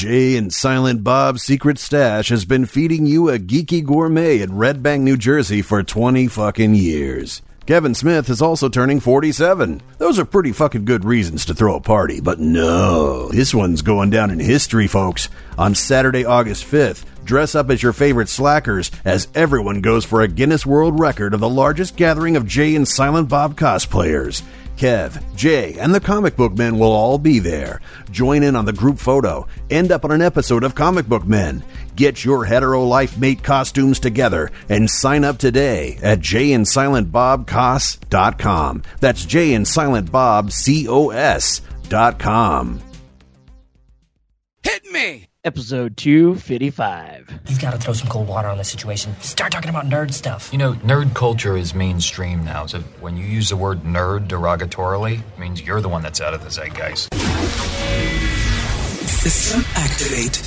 Jay and Silent Bob's Secret Stash has been feeding you a geeky gourmet in Red Bank, New Jersey for 20 fucking years. Kevin Smith is also turning 47. Those are pretty fucking good reasons to throw a party, but no, this one's going down in history, folks. On Saturday, August 5th, dress up as your favorite slackers as everyone goes for a Guinness World Record of the largest gathering of Jay and Silent Bob cosplayers. Kev, Jay, and the comic book men will all be there. Join in on the group photo. End up on an episode of Comic Book Men. Get your hetero life mate costumes together and sign up today at jayandsilentbobcos.com. That's jayandsilentbobcos.com. Hit me! Episode 255. He's got to throw some cold water on the situation. Start talking about nerd stuff. You know, nerd culture is mainstream now, so when you use the word nerd derogatorily, it means you're the one that's out of the zeitgeist. System activate.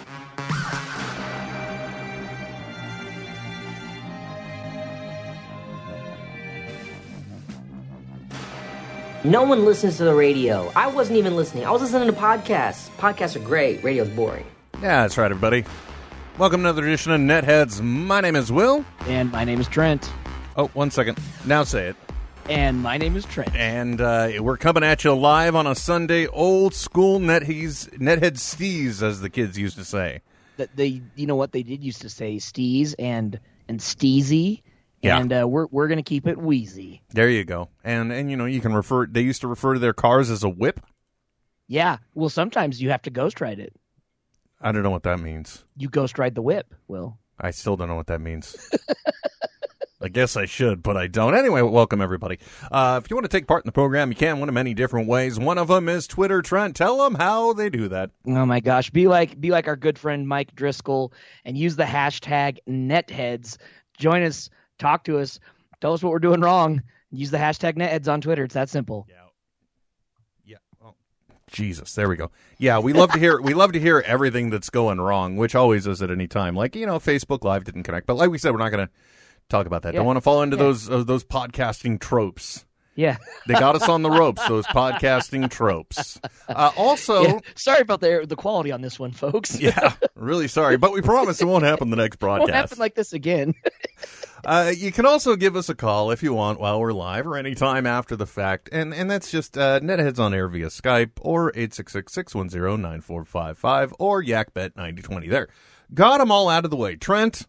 No one listens to the radio. I wasn't even listening. I was listening to podcasts. Podcasts are great. Radio's boring. Yeah, that's right, everybody. Welcome to another edition of Netheads. My name is Will. And my name is Trent. Oh, one second. Now say it. And my name is Trent. And uh, we're coming at you live on a Sunday, old school netheads, nethead stees, as the kids used to say. That they, you know what they did used to say, steez and and steezy. Yeah. And uh, we're we're gonna keep it wheezy. There you go. And and you know you can refer. They used to refer to their cars as a whip. Yeah. Well, sometimes you have to ghost ride it. I don't know what that means. You ghost ride the whip. Will. I still don't know what that means. I guess I should, but I don't. Anyway, welcome everybody. Uh, if you want to take part in the program, you can one of many different ways. One of them is Twitter. Trent, tell them how they do that. Oh my gosh, be like be like our good friend Mike Driscoll and use the hashtag netheads. Join us, talk to us, tell us what we're doing wrong. Use the hashtag netheads on Twitter. It's that simple. Yeah. Yeah. Oh, Jesus, there we go. Yeah, we love to hear we love to hear everything that's going wrong, which always is at any time. Like you know, Facebook Live didn't connect, but like we said, we're not going to talk about that. Yeah. Don't want to fall into Yeah. those uh, those podcasting tropes. Yeah. They got us on the ropes. Those podcasting tropes. Uh, also, Yeah. Sorry about the the quality on this one, folks. yeah, really sorry, but we promise it won't happen the next It won't happen like this again. Uh, you can also give us a call if you want while we're live or anytime after the fact. And and that's just uh, Netheads on air via Skype or 866-610-9455 or YakBet9020. There. Got them all out of the way. Trent,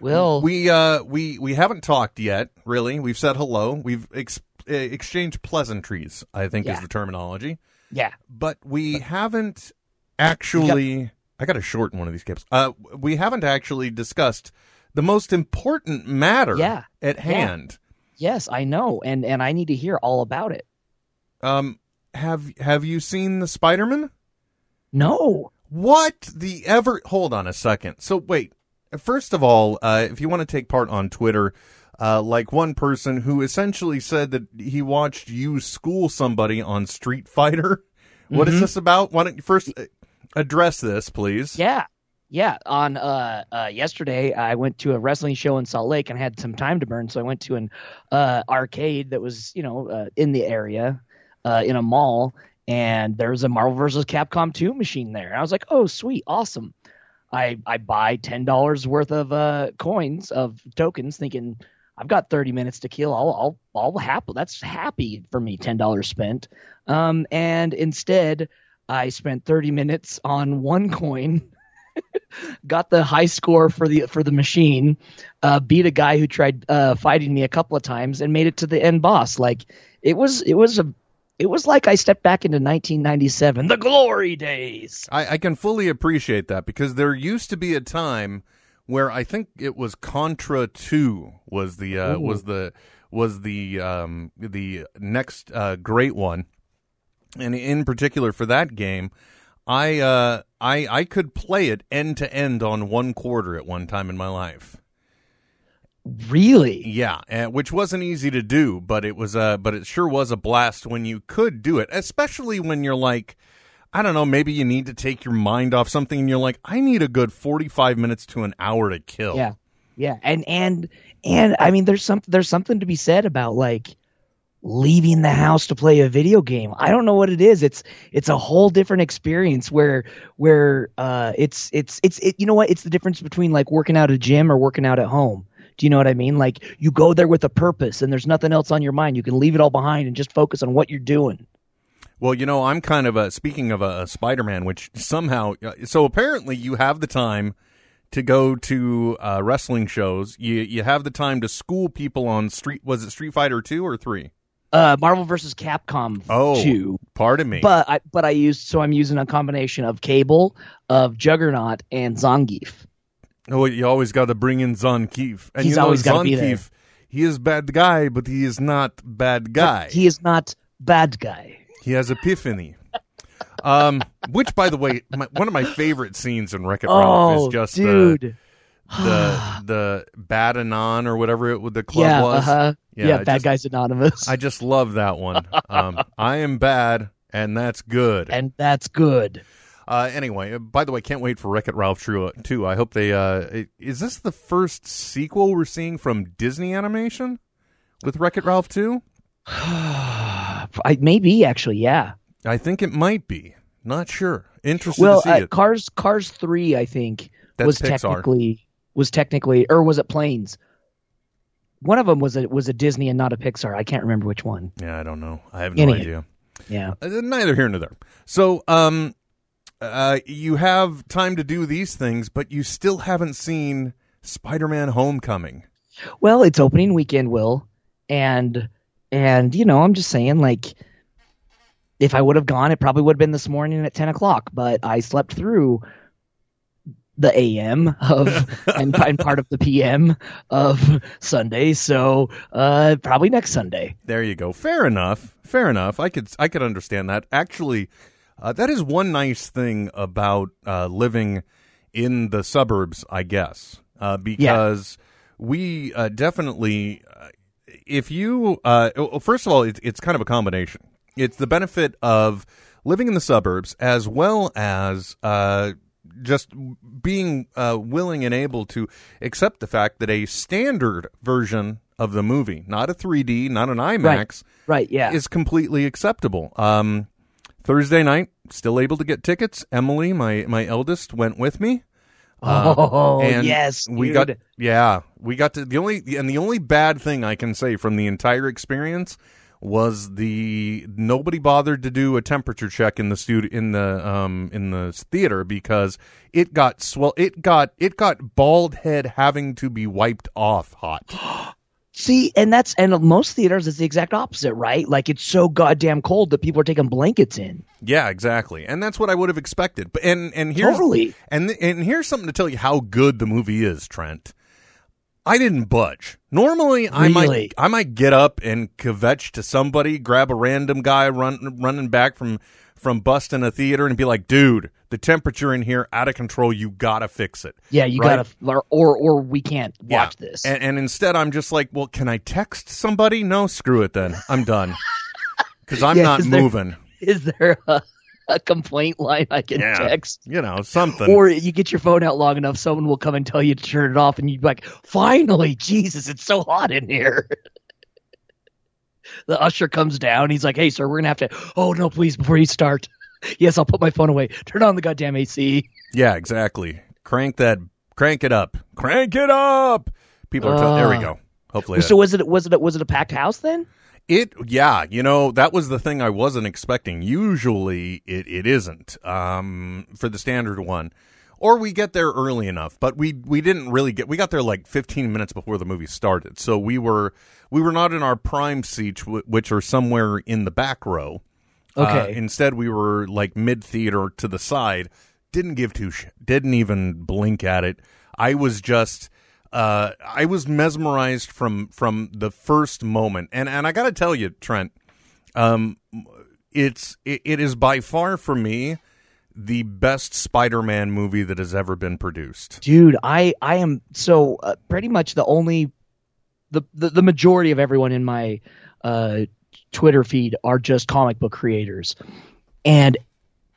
Will we uh we we haven't talked yet, really. We've said hello. We've ex- uh, exchanged pleasantries, I think is the terminology. Yeah. But we haven't actually I got to shorten one of these clips. Uh we haven't actually discussed the most important matter Yeah. at hand. Yes, I know, and and I need to hear all about it. Um, have have you seen the Spider-Man? No. What the ever? Hold on a second. So wait. First of all, uh, if you want to take part on Twitter, uh, like one person who essentially said that he watched you school somebody on Street Fighter. What is Mhm. this about? Why don't you first uh, address this, please? Yeah. Yeah. On uh, uh yesterday I went to a wrestling show in Salt Lake and had some time to burn, so I went to an uh arcade that was, you know, uh, in the area, uh in a mall, and there was a Marvel vs. Capcom 2 machine there. And I was like, "Oh, sweet, awesome." I I buy $10 worth of uh coins of tokens thinking I've got 30 minutes to kill. I'll I'll I'll happy. That's happy for me. $10 spent. Um and instead I spent 30 minutes on one coin got the high score for the for the machine, uh, beat a guy who tried uh, fighting me a couple of times and made it to the end boss. Like it was it was a it was like I stepped back into 1997, the glory days. I, I can fully appreciate that because there used to be a time where I think it was Contra Two was the uh, Ooh. was the was the um, the next uh, great one, and in particular for that game, I uh I I could play it end to end on one quarter at one time in my life. Really? Yeah, uh, which wasn't easy to do, but it was uh but it sure was a blast when you could do it, especially when you're like I don't know, maybe you need to take your mind off something and you're like I need a good 45 minutes to an hour to kill. Yeah. Yeah. And and and I mean there's some there's something to be said about like leaving the house to play a video game. I don't know what it is. It's it's a whole different experience where where uh it's it's it's it, you know what? It's the difference between like working out at a gym or working out at home. Do you know what I mean? Like you go there with a purpose and there's nothing else on your mind. You can leave it all behind and just focus on what you're doing. Well, you know, I'm kind of a speaking of a, a Spider-Man, which somehow uh, so apparently you have the time to go to uh, wrestling shows. You you have the time to school people on street. Was it Street Fighter two or three? Uh Marvel versus Capcom Oh, 2. pardon me. But I but I used so I'm using a combination of Cable, of Juggernaut and Zangief. oh, you always got to bring in Zangief, and He's you know always gotta be there. Zangief. He is bad guy, but he is not bad guy. He is not bad guy. He has epiphany. um, which, by the way, my, one of my favorite scenes in Wreck It Ralph Oh, is just dude. the the the Bad Anon or whatever it the club yeah, was. uh-huh. Yeah, Yeah, Bad just- Guys Anonymous. I just love that one. Um, I am bad, and that's good. and that's good. Uh, anyway, uh, by the way, can't wait for Wreck It Ralph True too. I hope they. Uh, is this the first sequel we're seeing from Disney Animation with Wreck It Ralph two? I maybe actually, yeah. I think it might be. Not sure. Interested Well, to see uh. Cars Cars 3 I think That's was Pixar. technically was technically or was it Planes? One of them was a was a Disney and not a Pixar. I can't remember which one. Yeah, I don't know. I have no Anyway. idea. Yeah. Uh, neither here nor there. So, um, uh, you have time to do these things, but you still haven't seen Spider-Man: Homecoming. Well, it's opening weekend, Will, and and you know, I'm just saying, like, if I would have gone, it probably would have been this morning at ten o'clock. But I slept through the AM of and, and part of the PM of Sunday, so uh, probably next Sunday. There you go. Fair enough. Fair enough. I could I could understand that. Actually, uh, that is one nice thing about uh, living in the suburbs, I guess, uh, because we uh, definitely, uh, if you, uh, well, first of all, it's it's kind of a combination. It's the benefit of living in the suburbs as well as uh, just being uh, willing and able to accept the fact that a standard version of the movie, not a 3D, not an IMAX, Right? Yeah. is completely acceptable. Um, Thursday night, still able to get tickets. Emily, my my eldest, went with me. Uh, oh and yes, we dude. got yeah, we got to the only and the only bad thing I can say from the entire experience was the nobody bothered to do a temperature check in the studio in the um in the theater because it got swell it got it got bald head having to be wiped off hot. See, and that's and most theaters it's the exact opposite, right? Like it's so goddamn cold that people are taking blankets in. Yeah, exactly, and that's what I would have expected. But and and here's Totally. and and here's something to tell you how good the movie is, Trent. I didn't budge. Normally, I might I might get up and kvetch to somebody, grab a random guy run, running back from from busting a theater, and be like, "Dude, the temperature in here out of control. You gotta fix it." Yeah, you Right? gotta or, or we can't Yeah. watch this. And, and instead, I'm just like, "Well, can I text somebody?" No, screw it. Then I'm done because I'm Yeah, not moving. Is there a, a complaint line I can Yeah, text? you know something. Or you get your phone out long enough, someone will come and tell you to turn it off, and you'd be like, "Finally, Jesus, it's so hot in here." the usher comes down. He's like, "Hey, sir, we're gonna have to." Oh no, please, before you start. yes, I'll put my phone away. Turn on the goddamn AC. Yeah, exactly. Crank that. Crank it up. Crank it up. People are. tell there we Uh, go. Hopefully, So was it was it was it a packed house then? It. Yeah, you know that was the thing I wasn't expecting. Usually, it it isn't. Um, for the standard one, or we get there early enough, but we we didn't really get. We got there like 15 minutes before the movie started, so we were we were not in our prime seats, which are somewhere in the back row. Uh, Okay. instead, we were like mid theater to the side. Didn't give two. Sh- didn't even blink at it. I was just. Uh, I was mesmerized from from the first moment, and and I got to tell you, Trent, um, it's it, it is by far for me the best Spider-Man movie that has ever been produced. dude i i am so uh, pretty much the only the, the the majority of everyone in my uh twitter feed are just comic book creators and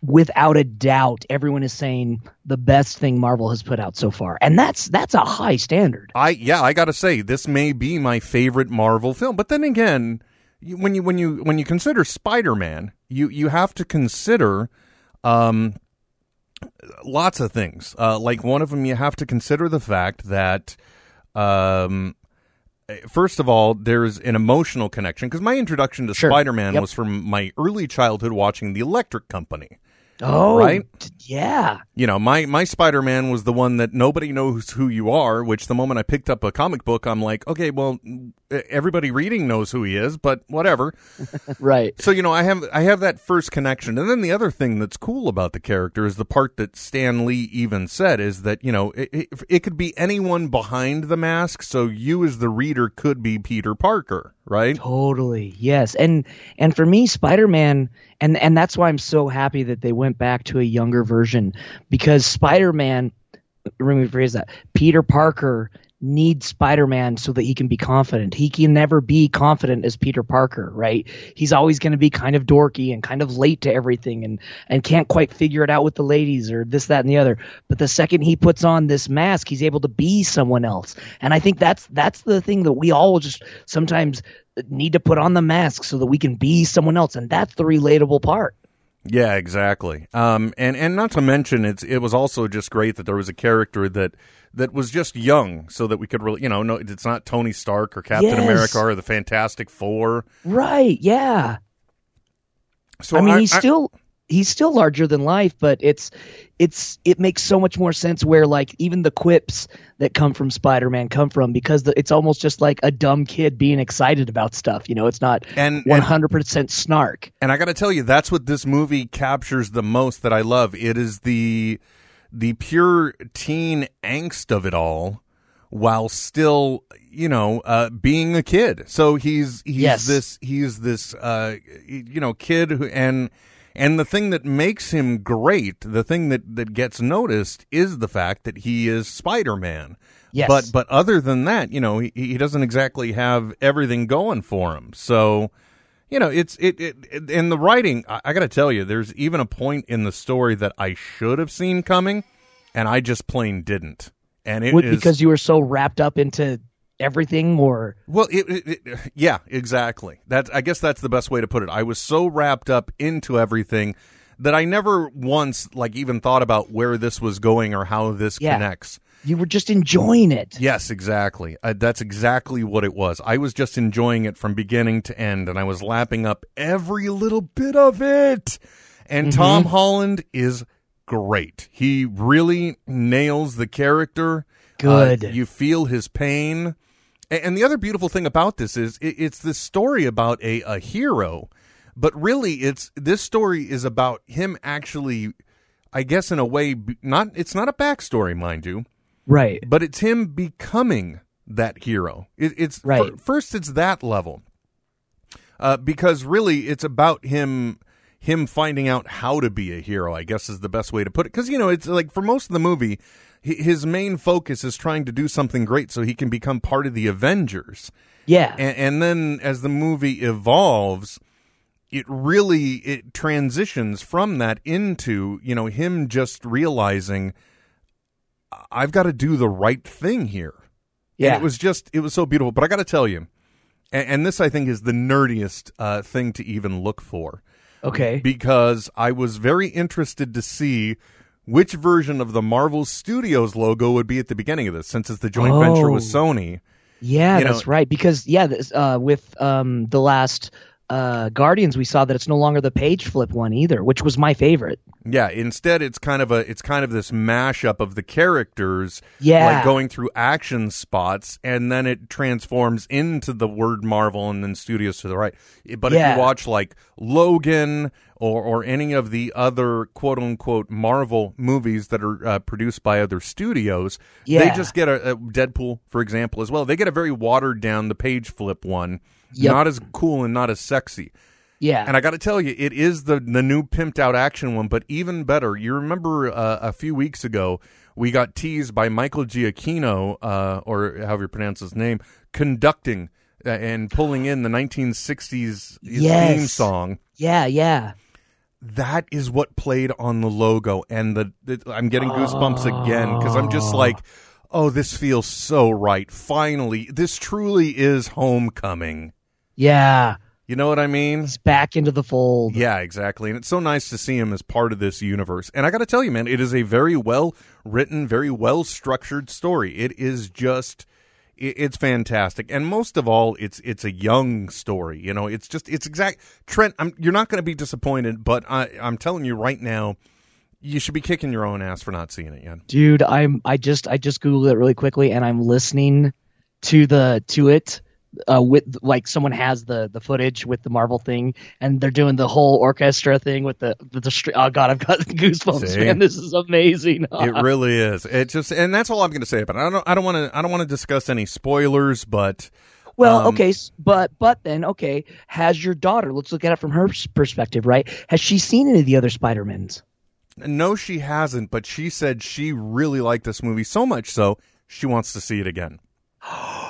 without a doubt everyone is saying the best thing marvel has put out so far and that's that's a high standard I yeah, I got to say this may be my favorite Marvel film, but then again, when you when you when you consider Spider-Man, you you have to consider um lots of things. Uh like one of them you have to consider the fact that um First of all, there's an emotional connection because my introduction to Sure. Spider-Man Yep. was from my early childhood watching The Electric Company. Oh Right? yeah you know, my my Spider Man was the one that nobody knows who you are. Which the moment I picked up a comic book, I'm like, okay, well, everybody reading knows who he is, but whatever. right So you know, I have I have that first connection, and then the other thing that's cool about the character is the part that Stan Lee even said is that you know it, it, it could be anyone behind the mask, so you as the reader could be Peter Parker, right? Totally. Yes. And and for me Spider-Man and and that's why I'm so happy that they went back to a younger version because Spider-Man let me rephrase that. Peter Parker needs Spider-Man so that he can be confident. He can never be confident as Peter Parker, right? He's always going to be kind of dorky and kind of late to everything and and can't quite figure it out with the ladies or this that and the other. But the second he puts on this mask, he's able to be someone else. And I think that's that's the thing that we all just sometimes need to put on the mask so that we can be someone else and that's the relatable part. Yeah, exactly. Um, and and not to mention, it's it was also just great that there was a character that that was just young, so that we could really, you know, no, it's not Tony Stark or Captain Yes. America or the Fantastic Four. Right. Yeah. So I mean, he's still he's still larger than life, but it's it's it makes so much more sense where like even the quips that come from Spider-Man come from because the, it's almost just like a dumb kid being excited about stuff. You know, it's not And- one hundred percent snark. And I got to tell you, that's what this movie captures the most that I love. It is the the pure teen angst of it all, while still, you know, uh, being a kid. So he's he's Yes. this he's this uh, you know kid who and. And the thing that makes him great, the thing that, that gets noticed, is the fact that he is Spider Man. Yes. But but other than that, you know, he, he doesn't exactly have everything going for him. So, you know, it's it, it, it in the writing. I, I got to tell you, there's even a point in the story that I should have seen coming, and I just plain didn't. And it Would- because you were so wrapped up into everything or well, it, it, it- yeah, exactly. That I guess that's the best way to put it. I was so wrapped up into everything that I never once like even thought about where this was going or how this Yeah. connects. You were just enjoying it. Yes, exactly. Uh, that's exactly what it was. I was just enjoying it from beginning to end, and I was lapping up every little bit of it. And Tom Holland is great. He really nails the character. Good. Uh, you feel his pain. And the other beautiful thing about this is it's this story about a, a hero, but really it's this story is about him actually, I guess in a way, not it's not a backstory, mind you, Right. but it's him becoming that hero. It, it's Right. fir- first, it's that level, uh, because really, it's about him him finding out how to be a hero. I guess is the best way to put it. Because you know, it's like for most of the movie, his main focus is trying to do something great so he can become part of the Avengers. Yeah. And, and then as the movie evolves, it really it transitions from that into you know him just realizing I've got to do the right thing here. yeah. And it was just it was so beautiful. But I got to tell you, and, and this I think is the nerdiest uh, thing to even look for okay. because I was very interested to see which version of the Marvel Studios logo would be at the beginning of this, since it's the joint venture with Oh. Sony. Yeah, you know- that's right. Because yeah, this, uh, with um, the last uh, Guardians, we saw that it's no longer the page flip one either, which was my favorite. Yeah, instead it's kind of a it's kind of this mashup of the characters Yeah. like going through action spots and then it transforms into the word Marvel and then studios to the right. But if you watch like Logan or or any of the other quote unquote Marvel movies that are uh, produced by other studios, they just get a, a Deadpool for example as well. They get a very watered down the page flip one, Yep. not as cool and not as sexy. Yeah. And I got to tell you, it is the the new pimped out action one, but even better. You remember uh, a few weeks ago we got teased by Michael Giacchino, uh, or however you pronounce his name, conducting uh, and pulling in the 1960s theme song. yeah, yeah. That is what played on the logo, and the, the I'm getting goosebumps again because I'm just like, oh, this feels so right. Finally, this truly is homecoming. Yeah. You know what I mean? He's back into the fold. Yeah, exactly. And it's so nice to see him as part of this universe. And I got to tell you, man, it is a very well written, very well structured story. It is just it's fantastic. And most of all, it's it's a young story. You know, it's just it's exact Trent, I'm you're not going to be disappointed, but I I'm telling you right now, you should be kicking your own ass for not seeing it yet. Dude, I'm I just I just googled it really quickly and I'm listening to the to it uh, with like someone has the the footage with the Marvel thing and they're doing the whole orchestra thing with the with the str- oh god I've got goosebumps See? man this is amazing It really is. It just and that's all I'm going to say about it. I don't I don't want to I don't want to discuss any spoilers, but Well, Um, okay, but but then okay, has your daughter? Let's look at it from her perspective, right? Has she seen any of the other Spider-Mans? No, she hasn't, but she said she really liked this movie so much so she wants to see it again.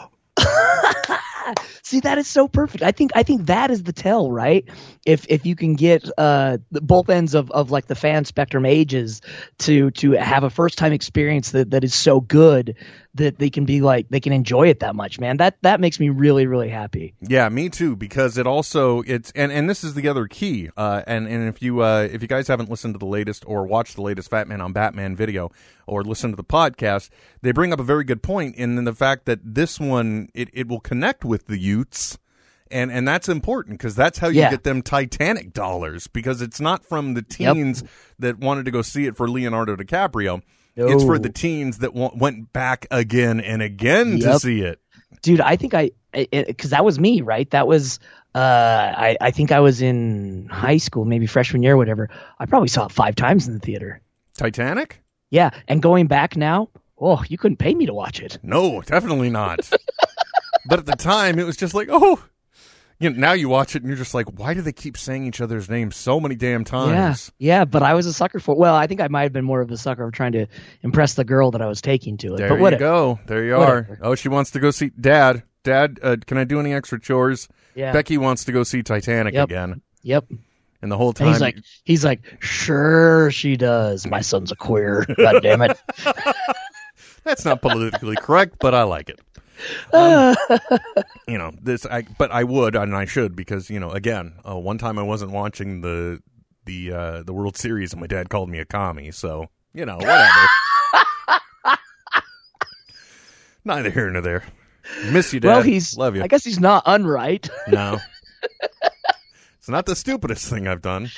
See, that is so perfect. I think I think that is the tell, right? If if you can get uh both ends of, of like the fan spectrum ages to to have a first time experience that, that is so good that they can be like they can enjoy it that much, man. That that makes me really really happy. Yeah, me too. Because it also it's and, and this is the other key. Uh, and and if you uh, if you guys haven't listened to the latest or watched the latest Fat Man on Batman video or listened to the podcast, they bring up a very good point in the fact that this one it, it will connect with the youths. And and that's important because that's how you Yeah. get them Titanic dollars because it's not from the teens that wanted to go see it for Leonardo DiCaprio. It's for the teens that wa- went back again and again to see it. dude i think i because that was me right that was uh I, I think i was in high school maybe freshman year or whatever i probably saw it five times in the theater Titanic? yeah and going back now oh you couldn't pay me to watch it No, definitely not. but at the time, it was just like, oh, you know, now you watch it and you're just like, why do they keep saying each other's names so many damn times? yeah yeah but i was a sucker for well i think i might have been more of a sucker of trying to impress the girl that i was taking to it There but you go. There you Whatever. are. Oh, she wants to go see Dad. Dad, uh, can I do any extra chores? Yeah. Becky wants to go see Titanic Yep. again, yep and the whole and time he's like he's like sure she does my son's a queer god damn it that's not politically correct, but I like it. Um, you know this, I but I would and I should because you know again, uh, one time I wasn't watching the the uh, the World Series and my dad called me a commie, so you know whatever. Neither here nor there. Miss you, Dad. well he's love you. i guess he's not unright No. it's not the stupidest thing I've done.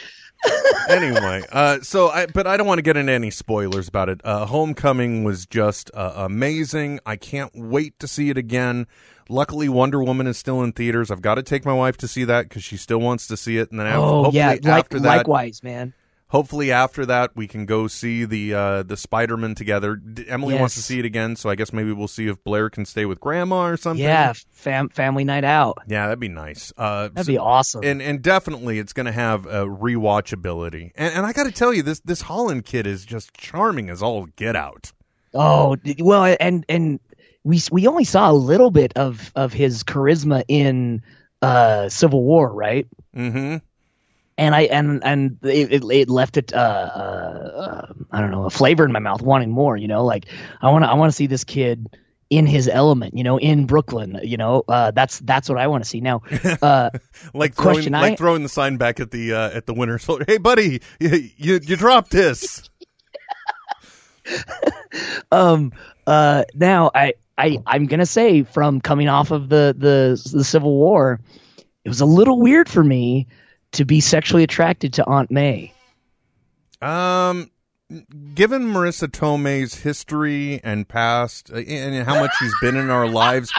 Anyway, uh, so I, but I don't want to get into any spoilers about it. Uh, Homecoming was just uh, amazing. I can't wait to see it again. Luckily, Wonder Woman is still in theaters. I've got to take my wife to see that because she still wants to see it. And then oh hopefully yeah like, after that, likewise man hopefully after that, we can go see the uh, the Spider Man together. D- Emily wants to see it again, so I guess maybe we'll see if Blair can stay with Grandma or something. yeah fam- family night out yeah, that'd be nice. Uh, That'd so- be awesome. and and definitely it's going to have a rewatchability. And and I got to tell you, this this Holland kid is just charming as all get out. oh well, and and we we only saw a little bit of of his charisma in uh Civil War, right? Mm-hmm. And I and and it, it, it left it uh, uh, uh I don't know a flavor in my mouth, wanting more. You know, like I want to I want to see this kid in his element. You know, in Brooklyn. You know, uh, that's that's what I want to see now. Uh, Like throwing Question like throwing the sign back at the uh, at the winner So, Hey, buddy, you you, you dropped this. um uh now i i i'm gonna say from coming off of the the the civil war it was a little weird for me to be sexually attracted to aunt may um, given Marisa Tomei's history and past, uh, and how much she's been in our lives,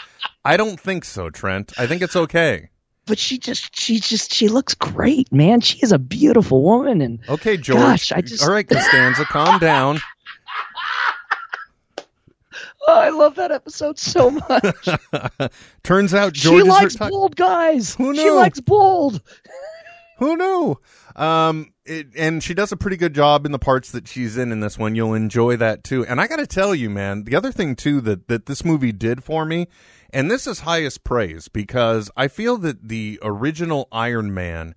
I don't think so, Trent. I think it's okay. but she just she just she looks great man she is a beautiful woman and Okay, George. Gosh, I just- All right, Costanza, calm down. oh, i love that episode so much Turns out she George is her likes type. bold guys Who knows? she likes bold Who knew? Um, it, and she does a pretty good job in the parts that she's in in this one. You'll enjoy that too. And I got to tell you, man, the other thing too that that this movie did for me, and this is highest praise because I feel that the original Iron Man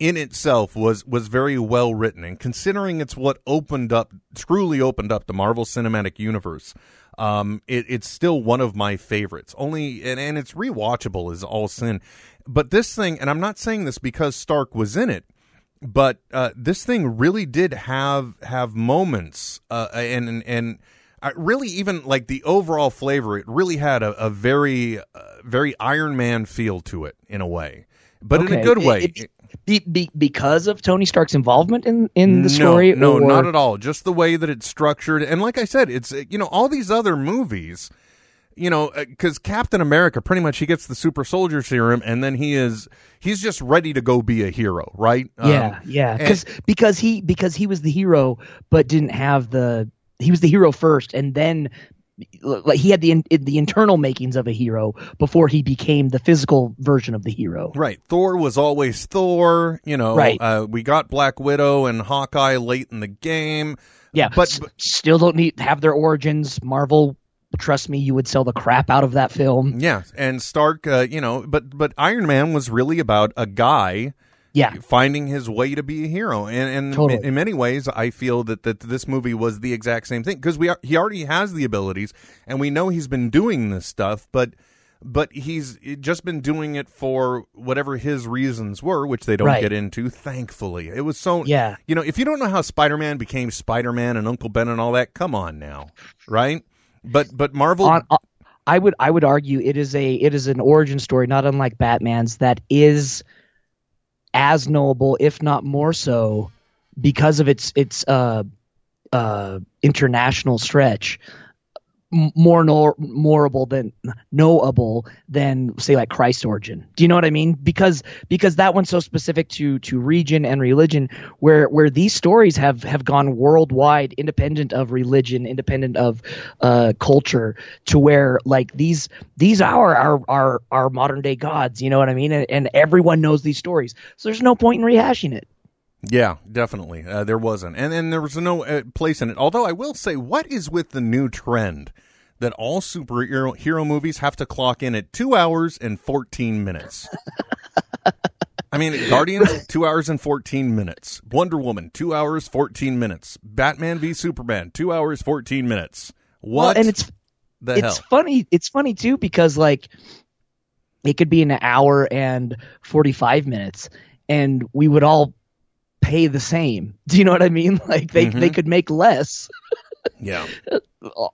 in itself was was very well written and considering it's what opened up truly opened up the Marvel Cinematic Universe um it, it's still one of my favorites only and, and it's rewatchable is all sin but this thing and I'm not saying this because Stark was in it but uh, this thing really did have have moments uh, and and, and I really even like the overall flavor it really had a, a very uh, very Iron Man feel to it in a way but in a Okay. good It- way it- be, be, because of Tony Stark's involvement in in the story. No, no, or- not at all. Just the way that it's structured, and like I said, it's uh, you know all these other movies. You know, because Captain America, pretty much, he gets the super soldier serum, and then he is he's just ready to go be a hero, right? Yeah, Um, yeah, because because he because he was the hero, but didn't have the he was the hero first, and then like he had the in, the internal makings of a hero before he became the physical version of the hero. Right. Thor was always Thor. You know, Right. Uh, we got Black Widow and Hawkeye late in the game. Yeah, But- but- still don't need have their origins. Marvel, trust me, you would sell the crap out of that film. Yeah, and Stark, uh, you know, but but Iron Man was really about a guy Yeah, finding his way to be a hero and, and Totally. in many ways i feel that, that this movie was the exact same thing because we are, he already has the abilities and we know he's been doing this stuff but but he's just been doing it for whatever his reasons were which they don't Right. get into thankfully it was so Yeah. you know if you don't know how spider-man became spider-man and uncle ben and all that come on now right but but marvel on, on- I would I would argue it is a it is an origin story not unlike Batman's that is as knowable if not more so because of its its uh uh international stretch more know- moreable than knowable than say like Christ's origin. Do you know what I mean? Because because that one's so specific to to region and religion where where these stories have have gone worldwide independent of religion, independent of uh culture to where like these these are our our our modern day gods, you know what I mean? And, and everyone knows these stories. So there's no point in rehashing it. Yeah, definitely. Uh, there wasn't, and and there was no uh, place in it. Although I will say, what is with the new trend that all superhero hero movies have to clock in at two hours and fourteen minutes? I mean, Guardians two hours and fourteen minutes. Wonder Woman two hours fourteen minutes. Batman v Superman two hours fourteen minutes. What? Well, and it's the it's hell? funny it's funny too because like it could be an hour and 45 minutes and we would all pay the same do you know what i mean like they Mhm. they could make less Yeah.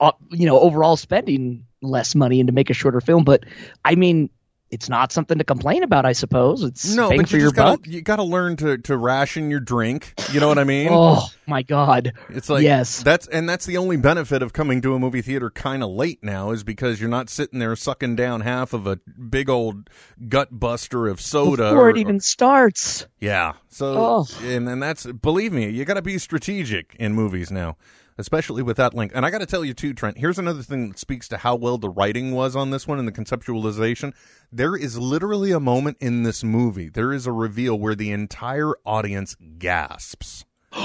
uh, you know overall spending less money and to make a shorter film but i mean it's not something to complain about i suppose it's No, but you gotta buck you gotta learn to to ration your drink. You know what I mean? oh my god It's like Yes. that's and that's the only benefit of coming to a movie theater kind of late now is because you're not sitting there sucking down half of a big old gut buster of soda. before or- it even starts yeah. So Oh. and and that's believe me, you got to be strategic in movies now, especially with that link. And I got to tell you too, Trent. Here's another thing that speaks to how well the writing was on this one and the conceptualization. There is literally a moment in this movie. There is a reveal where the entire audience gasps.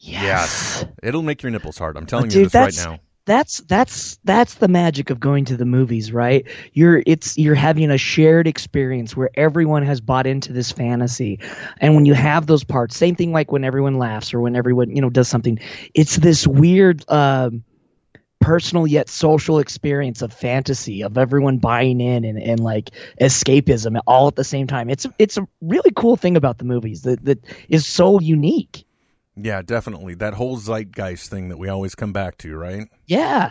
Yes. It'll make your nipples hard. I'm telling you Dude, this right now. That's that's that's the magic of going to the movies right? You're it's you're having a shared experience where everyone has bought into this fantasy. And when you have those parts same thing like when everyone laughs or when everyone you know does something it's this weird um personal yet social experience of fantasy of everyone buying in and, and like escapism all at the same time. It's it's a really cool thing about the movies that that is so unique Yeah, definitely. That whole zeitgeist thing that we always come back to, right? yeah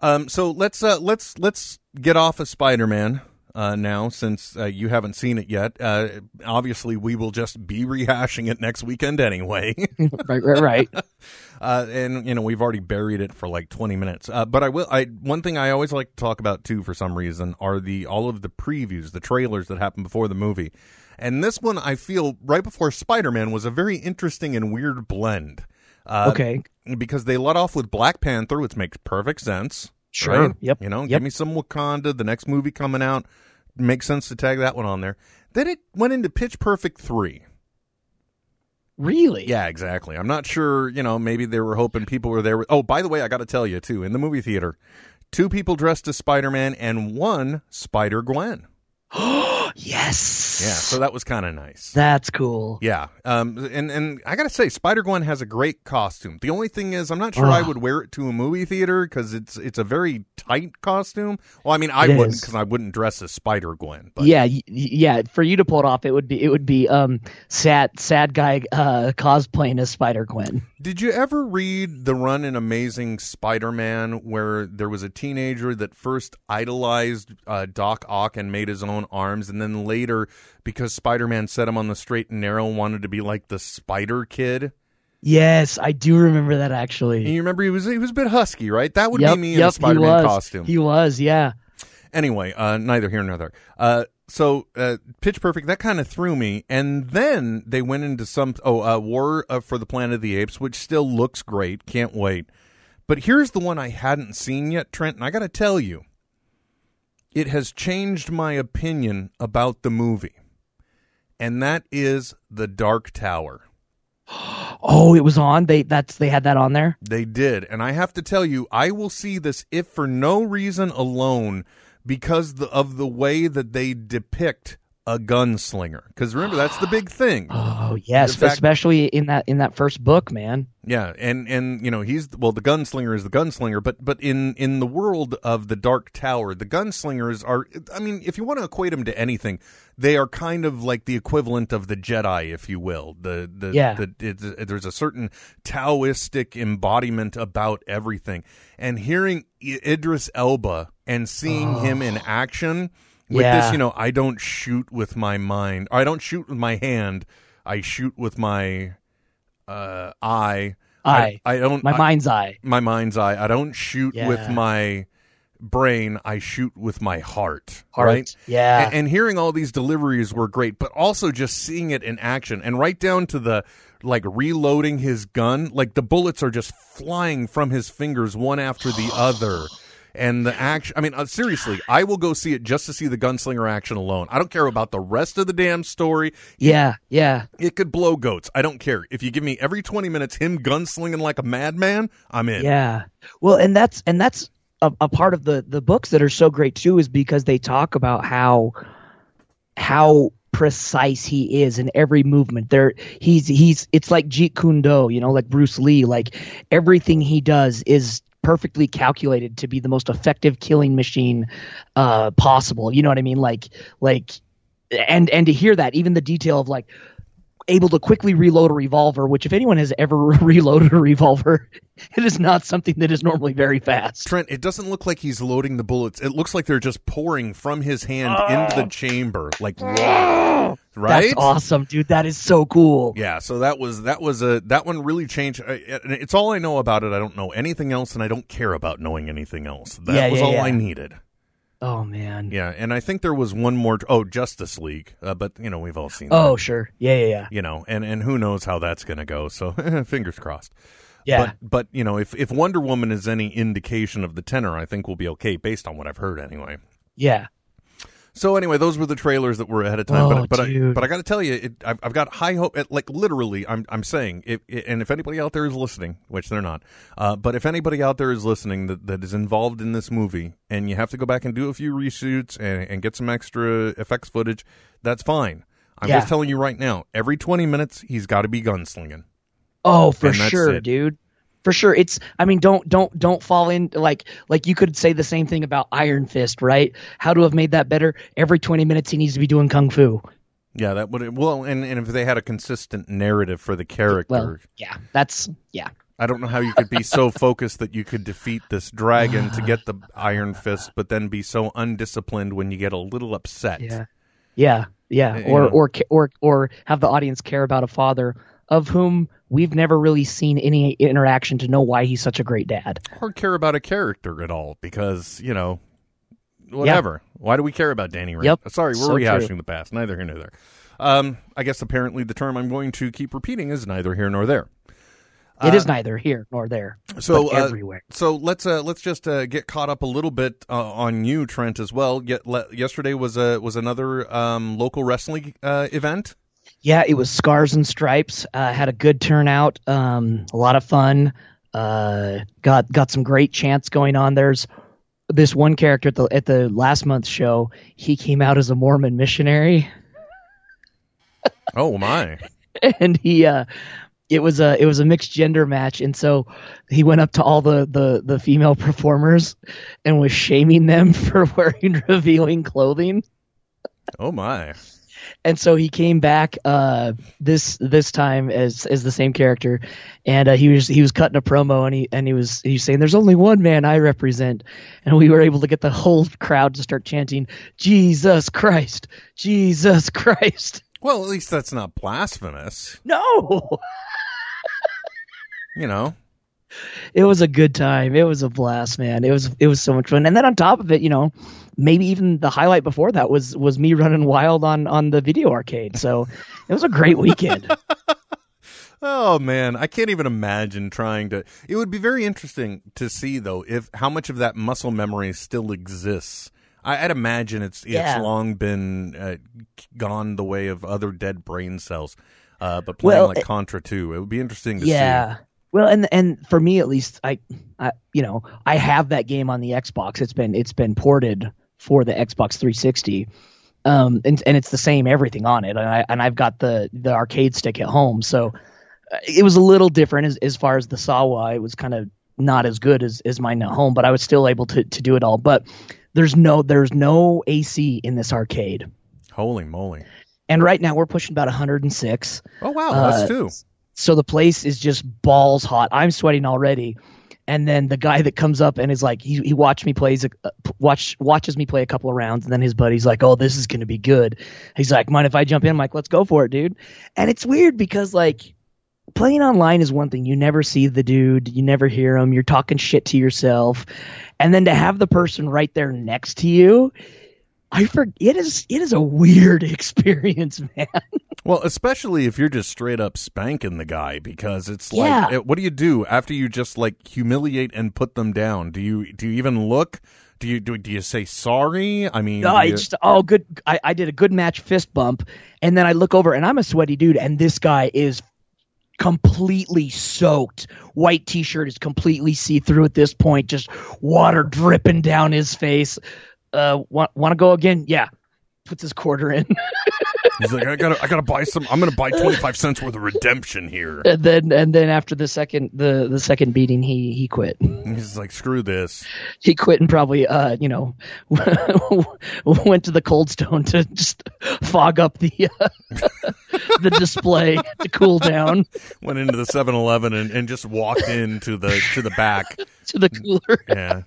Um, so let's uh, let's let's get off of Spider-Man uh, now, since uh, you haven't seen it yet. Uh, obviously, we will just be rehashing it next weekend anyway. right right right uh, and you know we've already buried it for like 20 minutes. Uh, but I will. I one thing I always like to talk about too, for some reason, are the all of the previews, the trailers that happen before the movie. And this one, I feel right before Spider-Man was a very interesting and weird blend. Uh, okay because they let off with Black Panther, which makes perfect sense. Sure. right? Yep. You know, Yep. give me some Wakanda. The next movie coming out makes sense to tag that one on there. Then it went into Pitch Perfect three, Really? Yeah, exactly. I'm not sure. You know, maybe they were hoping people were there. Oh, by the way, I got to tell you too. In the movie theater, two people dressed as Spider Man and one Spider Gwen. yes. Yeah, so that was kind of nice. That's cool. Yeah, um, and and I gotta say, Spider Gwen has a great costume. The only thing is, I'm not sure I would wear it to a movie theater because it's it's a very tight costume. Well, I mean, I It wouldn't because I wouldn't dress as Spider Gwen. But yeah, y- y- yeah. For you to pull it off, it would be it would be um sad sad guy uh cosplaying as Spider Gwen. Did you ever read the run in Amazing Spider-Man where there was a teenager that first idolized uh, Doc Ock and made his own arms, and then later, because Spider-Man set him on the straight and narrow, wanted to be like the Spider Kid? Yes, I do remember that And actually. you remember he was he was a bit husky, right? That would yep, be me in yep, a Spider-Man he costume. He was, yeah. anyway, uh, neither here nor there. Uh, so, uh, Pitch Perfect, that kind of threw me. And then they went into some, oh, uh, War uh, for the Planet of the Apes, which still looks great. Can't wait. But here's the one I hadn't seen yet, Trent, and I got to tell you, it has changed my opinion about the movie. And that is The Dark Tower. Oh, it was on. They that's they had that on there. They did. And I have to tell you, I will see this if for no reason alone because the, of the way that they depict a gunslinger. Because remember, that's the big thing. Oh yes, fact- especially in that in that first book, man. Yeah, and and you know he's well the gunslinger is the gunslinger, but but in in the world of the Dark Tower, the gunslingers are. I mean, if you want to equate them to anything, they are kind of like the equivalent of the Jedi, if you will. The the, Yeah. the it, there's a certain Taoistic embodiment about everything, and hearing Idris Elba and seeing oh. him in action with Yeah. this, you know, I don't shoot with my mind, or I don't shoot with my hand, I shoot with my uh, eye. Eye. I, I don't. My I- mind's eye. my mind's eye. I don't shoot with my brain. I shoot with my heart. Heart. Right. Yeah. A- And, hearing all these deliveries were great, but also just seeing it in action and right down to the like reloading his gun. Like the bullets are just flying from his fingers one after the other. And the action, I mean, uh, seriously, I will go see it just to see the gunslinger action alone. I don't care about the rest of the damn story. Yeah, yeah. It could blow goats. I don't care. If you give me every 20 minutes him gunslinging like a madman, I'm in. Yeah. Well, and that's and that's a, a part of the the books that are so great too is because they talk about how how precise he is in every movement. There he's he's it's like Jeet Kune Do, you know, like Bruce Lee, like everything he does is perfectly calculated to be the most effective killing machine uh possible. You know what I mean? Like like and and to hear that even the detail of like able to quickly reload a revolver, which if anyone has ever reloaded a revolver, it is not something that is normally very fast. Trent, it doesn't look like he's loading the bullets. It looks like they're just pouring from his hand into the oh. chamber, like water. Right? That's awesome, dude. That is so cool. Yeah, so that was that was a that one really changed. It's all I know about it. I don't know anything else, and I don't care about knowing anything else. That Yeah, was yeah, all yeah. I needed. Oh man. Yeah, and I think there was one more. Oh, Justice League, uh, but you know we've all seen. Oh that, sure. Yeah, yeah, yeah. you know, and and who knows how that's going to go. So fingers crossed. Yeah. But but you know if if Wonder Woman is any indication of the tenor, I think we'll be okay based on what I've heard anyway. yeah. So anyway, those were the trailers that were ahead of time. Oh, but but I, but I got to tell you, it, I've, I've got high hope. At, Like literally, I'm I'm saying, if, and if anybody out there is listening, which they're not, uh, but if anybody out there is listening that, that is involved in this movie, and you have to go back and do a few reshoots and, and get some extra effects footage, that's fine. I'm Yeah. just telling you right now, every 20 minutes, he's got to be gunslinging. Oh, for sure, it. dude. For sure. It's I mean, don't don't don't fall in like like you could say the same thing about Iron Fist, right? How to have made that better? Every 20 minutes he needs to be doing kung fu. Yeah, that would well, and, and if they had a consistent narrative for the character, Well, yeah. That's yeah. I don't know how you could be so focused that you could defeat this dragon to get the Iron Fist, but then be so undisciplined when you get a little upset. Yeah. Yeah. Yeah. Uh, you Or know. or or or have the audience care about a father of whom we've never really seen any interaction to know why he's such a great dad. Or care about a character at all because, you know, whatever. Why do we care about Danny Rand? Yep. Sorry, we're So rehashing true. the past. Neither here nor there. Um, I guess apparently the term I'm going to keep repeating is neither here nor there. It is neither here nor there. So uh, everywhere. So let's uh, let's just uh, get caught up a little bit uh, on you, Trent, as well. Yet yesterday was a was another um, local wrestling uh, event. Yeah, it was Scars and Stripes. Uh, had a good turnout, um, a lot of fun. Uh, got got some great chants going on. There's this one character at the at the last month's show. He came out as a Mormon missionary, Oh my! and he uh, it was a it was a mixed gender match, and so he went up to all the the the female performers and was shaming them for wearing revealing clothing. Oh my! And so he came back uh, this this time as as the same character, and uh, he was he was cutting a promo and he and he was he was saying there's only one man I represent, and we were able to get the whole crowd to start chanting Jesus Christ, Jesus Christ. Well, at least that's not blasphemous. No, You know. It was a good time. It was a blast, man. It was it was so much fun. And then on top of it, you know, maybe even the highlight before that was was me running wild on on the video arcade. So it was a great weekend. Oh man, I can't even imagine trying to. It would be very interesting to see though if how much of that muscle memory still exists. I, I'd imagine it's Yeah. it's long been uh, gone the way of other dead brain cells. Uh, but playing Well, like it- Contra 2, it would be interesting to yeah. see. Well, and and for me at least, I, I you know I have that game on the Xbox. It's been it's been ported for the Xbox 360, um, and and it's the same everything on it. And I and I've got the the arcade stick at home, so uh, it was a little different as as far as the Sawa. It was kind of not as good as as mine at home, but I was still able to to do it all. But there's no there's no AC in this arcade, Holy moly! and right now we're pushing about 106 Oh wow, Uh, us too. So the place is just balls hot. I'm sweating already. And then the guy that comes up and is like, he, he watched me plays, a, watch watches me play a couple of rounds, and then his buddy's like, "Oh, this is gonna be good." He's like, "Mind if I jump in?" I'm like, "Let's go for it, dude." And it's weird because like playing online is one thing. You never see the dude, you never hear him. You're talking shit to yourself, and then to have the person right there next to you, I forget it is it is a weird experience, man. Well, especially if you're just straight up spanking the guy, because it's like, Yeah. eh, what do you do after you just like humiliate and put them down? Do you do you even look? Do you do, do you say sorry? I mean, No, you- just oh good. I, I did a good match fist bump, and then I look over and I'm a sweaty dude, and this guy is completely soaked. White t-shirt is completely see through at this point, just water dripping down his face. Uh, want want to go again? Yeah. Puts his quarter in, he's like, I gotta I gotta buy some. I'm gonna buy twenty five cents worth of redemption here. and then and then after the second the the second beating, he he quit. He's like, screw this. He quit and probably uh you know went to the cold stone to just fog up the uh, the display to cool down. Went into the 7-Eleven and, and just walked into the to the back. to the cooler. Yeah.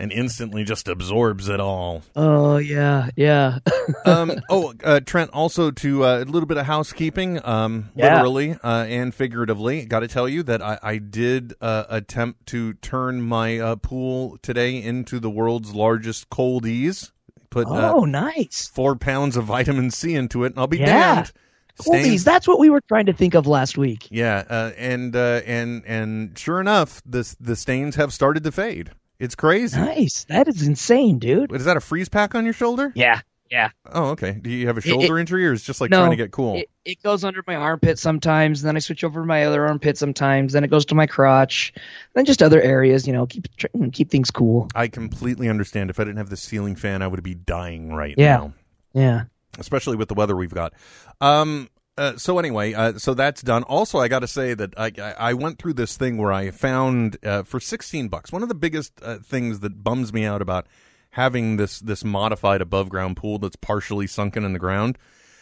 And instantly just absorbs it all. Oh yeah, yeah. um, oh, uh, Trent, also to uh, a little bit of housekeeping, um, Yeah. literally uh, and figuratively. Got to tell you that I, I did uh, attempt to turn my uh, pool today into the world's largest coldies. Put oh, uh, nice. four pounds of vitamin C into it, and I'll be Yeah. damned. Oldies. Stains- That's what we were trying to think of last week. yeah, uh, and uh, and and sure enough, the the stains have started to fade. It's crazy. Nice. That is insane, dude. Is that a freeze pack on your shoulder? Yeah, yeah. Oh, okay. Do you have a It- shoulder injury, or is it just like no, trying to get cool? It, it goes under my armpit sometimes, then I switch over to my other armpit sometimes, then it goes to my crotch, then just other areas. You know, keep keep things cool. I completely understand. If I didn't have the ceiling fan, I would be dying right Yeah. now, Yeah. especially with the weather we've got. Um. Uh, so anyway, uh, so that's done. Also, I got to say that I, I I went through this thing where I found uh, for sixteen bucks. One of the biggest uh, things that bums me out about having this this modified above ground pool that's partially sunken in the ground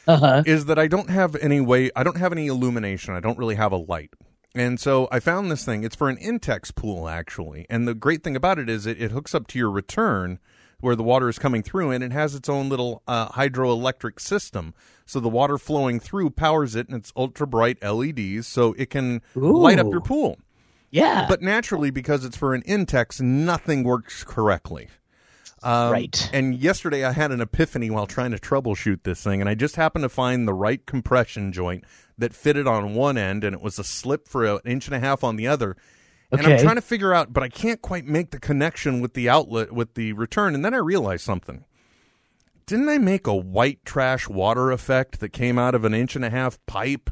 Uh huh. is that I don't have any way, I don't have any illumination. I don't really have a light. And so I found this thing. It's for an Intex pool, actually. And the great thing about it is it, it hooks up to your return where the water is coming through, and it has its own little uh, hydroelectric system. So the water flowing through powers it, and it's ultra bright LEDs, so it can light up your pool. Yeah. But naturally, because it's for an Intex, nothing works correctly. Um, Right. And yesterday I had an epiphany while trying to troubleshoot this thing, and I just happened to find the right compression joint that fitted on one end, and it was a slip for an inch and a half on the other. And I'm trying to figure out, but I can't quite make the connection with the outlet with the return. And then I realized something. didn't I make a white trash water effect that came out of an inch and a half pipe?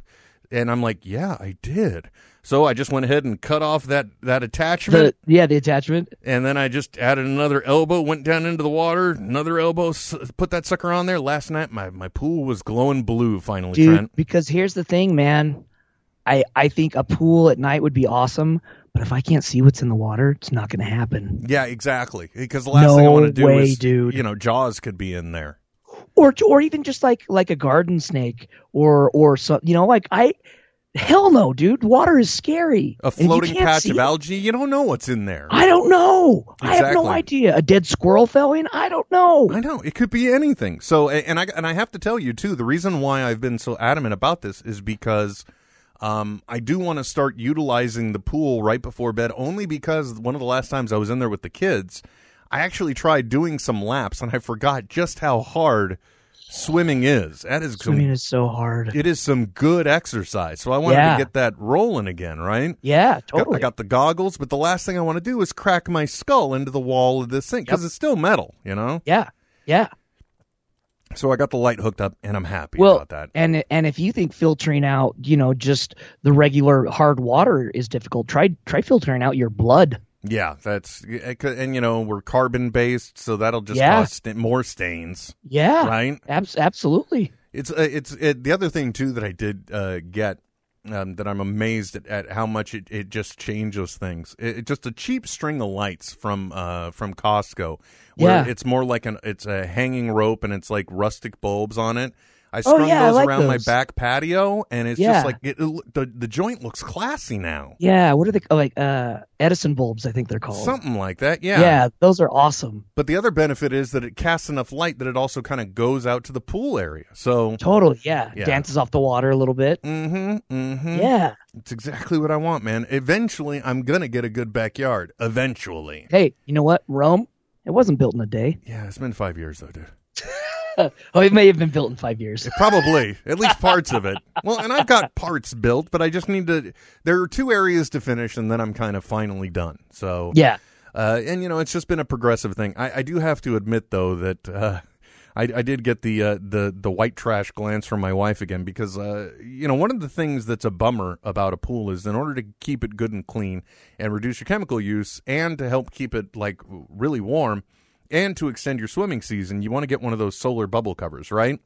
And I'm like, yeah, I did. So I just went ahead and cut off that that attachment, The yeah, the attachment. and then I just added another elbow, went down into the water, another elbow, put that sucker on there. Last night, my my pool was glowing blue. Finally, dude Trent. because here's the thing man i i think a pool at night would be awesome but if i can't see what's in the water it's not going to happen Yeah, exactly. Because the last No thing I want to do way, is, dude. you know, Jaws could be in there. or or even just like like a garden snake or or so you know like i hell no dude water is scary A And if you floating can't patch see of it- algae, you don't know what's in there. i don't know i have no Exactly. idea a dead squirrel fell in i don't know I know it could be anything. So, a- and I and I have to tell you too, the reason why I've been so adamant about this is because um, I do want to start utilizing the pool right before bed, only because one of the last times I was in there with the kids, I actually tried doing some laps and I forgot just how hard swimming is. That is some, swimming is so hard it is some good exercise. So I wanted Yeah. to get that rolling again, right? yeah Got- totally I got the goggles, but the last thing I want to do is crack my skull into the wall of this thing because Yep. it's still metal, you know. yeah yeah So I got the light hooked up, and I'm happy well about that. and and if you think filtering out you know just the regular hard water is difficult try try filtering out your blood Yeah, that's and you know we're carbon based, so that'll just Yeah. cause sta- more stains, yeah right? abs- absolutely It's uh, it's it, the other thing too that I did uh, get um, that I'm amazed at, at how much it, it just changes things. It, it- just a cheap string of lights from uh, from Costco, where Yeah. it's more like an it's a hanging rope and it's like rustic bulbs on it. I strung Oh, yeah, I those like around my back patio, and it's Yeah. just like it, it- the the joint looks classy now. yeah what are they oh, like uh edison bulbs i think they're called Something like that, Yeah, yeah. those are awesome But the other benefit is that it casts enough light that it also kind of goes out to the pool area. So, totally yeah. Yeah. dances off the water a little bit mm-hmm, mm-hmm. yeah it's exactly what I want, man. Eventually, I'm gonna get a good backyard. Eventually. hey you know what rome it wasn't built in a day Yeah, it's been five years though, dude. oh it may have been built in five years Probably, at least parts of it. Well, and I've got parts built, but I just need to. There are two areas to finish, and then I'm kind of finally done. So, yeah Uh, and you know, it's just been a progressive thing. I, I do have to admit, though, that uh, I, I did get the uh, the the white trash glance from my wife again because uh, you know one of the things that's a bummer about a pool is in order to keep it good and clean and reduce your chemical use and to help keep it like really warm and to extend your swimming season, you want to get one of those solar bubble covers, right?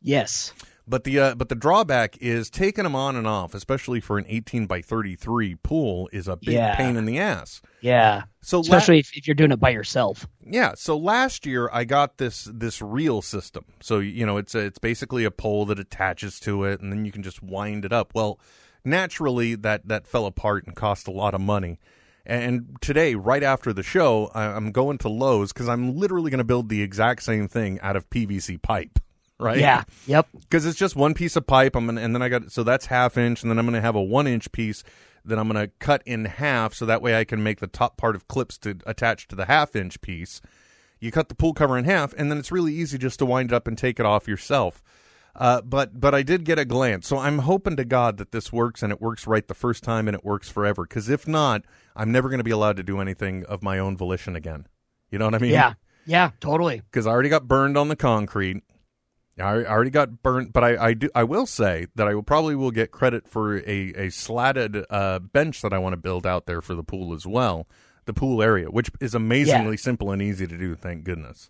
yes But the uh, but the drawback is taking them on and off, especially for an 18 by 33 pool, is a big Yeah. pain in the ass. yeah So la- especially if, if you're doing it by yourself yeah, so last year I got this this reel system. So you know, it's a, it's basically a pole that attaches to it, and then you can just wind it up. Well, naturally that that fell apart and cost a lot of money. And today, right after the show, I'm going to Lowe's because I'm literally going to build the exact same thing out of PVC pipe. Right? yeah yep because it's just one piece of pipe. I'm gonna, and then I got so that's half inch, and then I'm gonna have a one inch piece that I'm gonna cut in half, so that way I can make the top part of clips to attach to the half inch piece. You cut the pool cover in half, and then it's really easy just to wind it up and take it off yourself. Uh, but but I did get a glance, so I'm hoping to God that this works and it works right the first time and it works forever. Because if not, I'm never going to be allowed to do anything of my own volition again. You know what I mean? yeah yeah totally because I already got burned on the concrete. I already got burnt, but I, I do I will say that I will probably will get credit for a a slatted uh, bench that I want to build out there for the pool as well, the pool area, which is amazingly simple and easy to do. Thank goodness.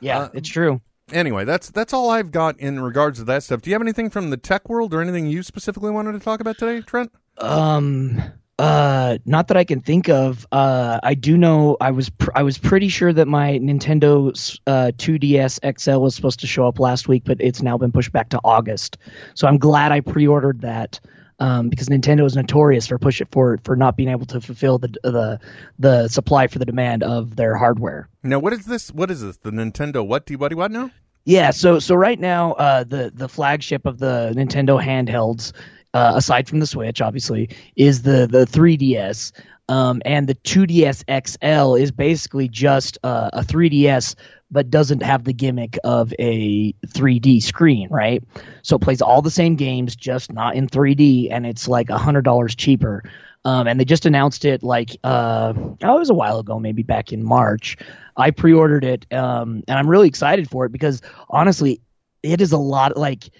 yeah Uh, it's true Anyway, that's that's all I've got in regards to that stuff. Do you have anything from the tech world or anything you specifically wanted to talk about today, Trent? Um, uh, not that I can think of. Uh, I do know I was pr- I was pretty sure that my Nintendo uh 2DS XL was supposed to show up last week, but it's now been pushed back to August. So I'm glad I pre-ordered that. Um, because Nintendo is notorious for push it for for not being able to fulfill the the the supply for the demand of their hardware. Now, what is this? What is this? The Nintendo what? Do what? do what now? Yeah, so so right now, uh, the the flagship of the Nintendo handhelds, uh, aside from the Switch, obviously, is the the 3DS. Um, and the 2DS XL is basically just uh, a 3DS, but doesn't have the gimmick of a 3D screen, right? So it plays all the same games, just not in 3D, and it's like a hundred dollars cheaper. Um, and they just announced it like uh, oh, it was a while ago, maybe back in March. I pre-ordered it, um, and I'm really excited for it because honestly, it is a lot. Like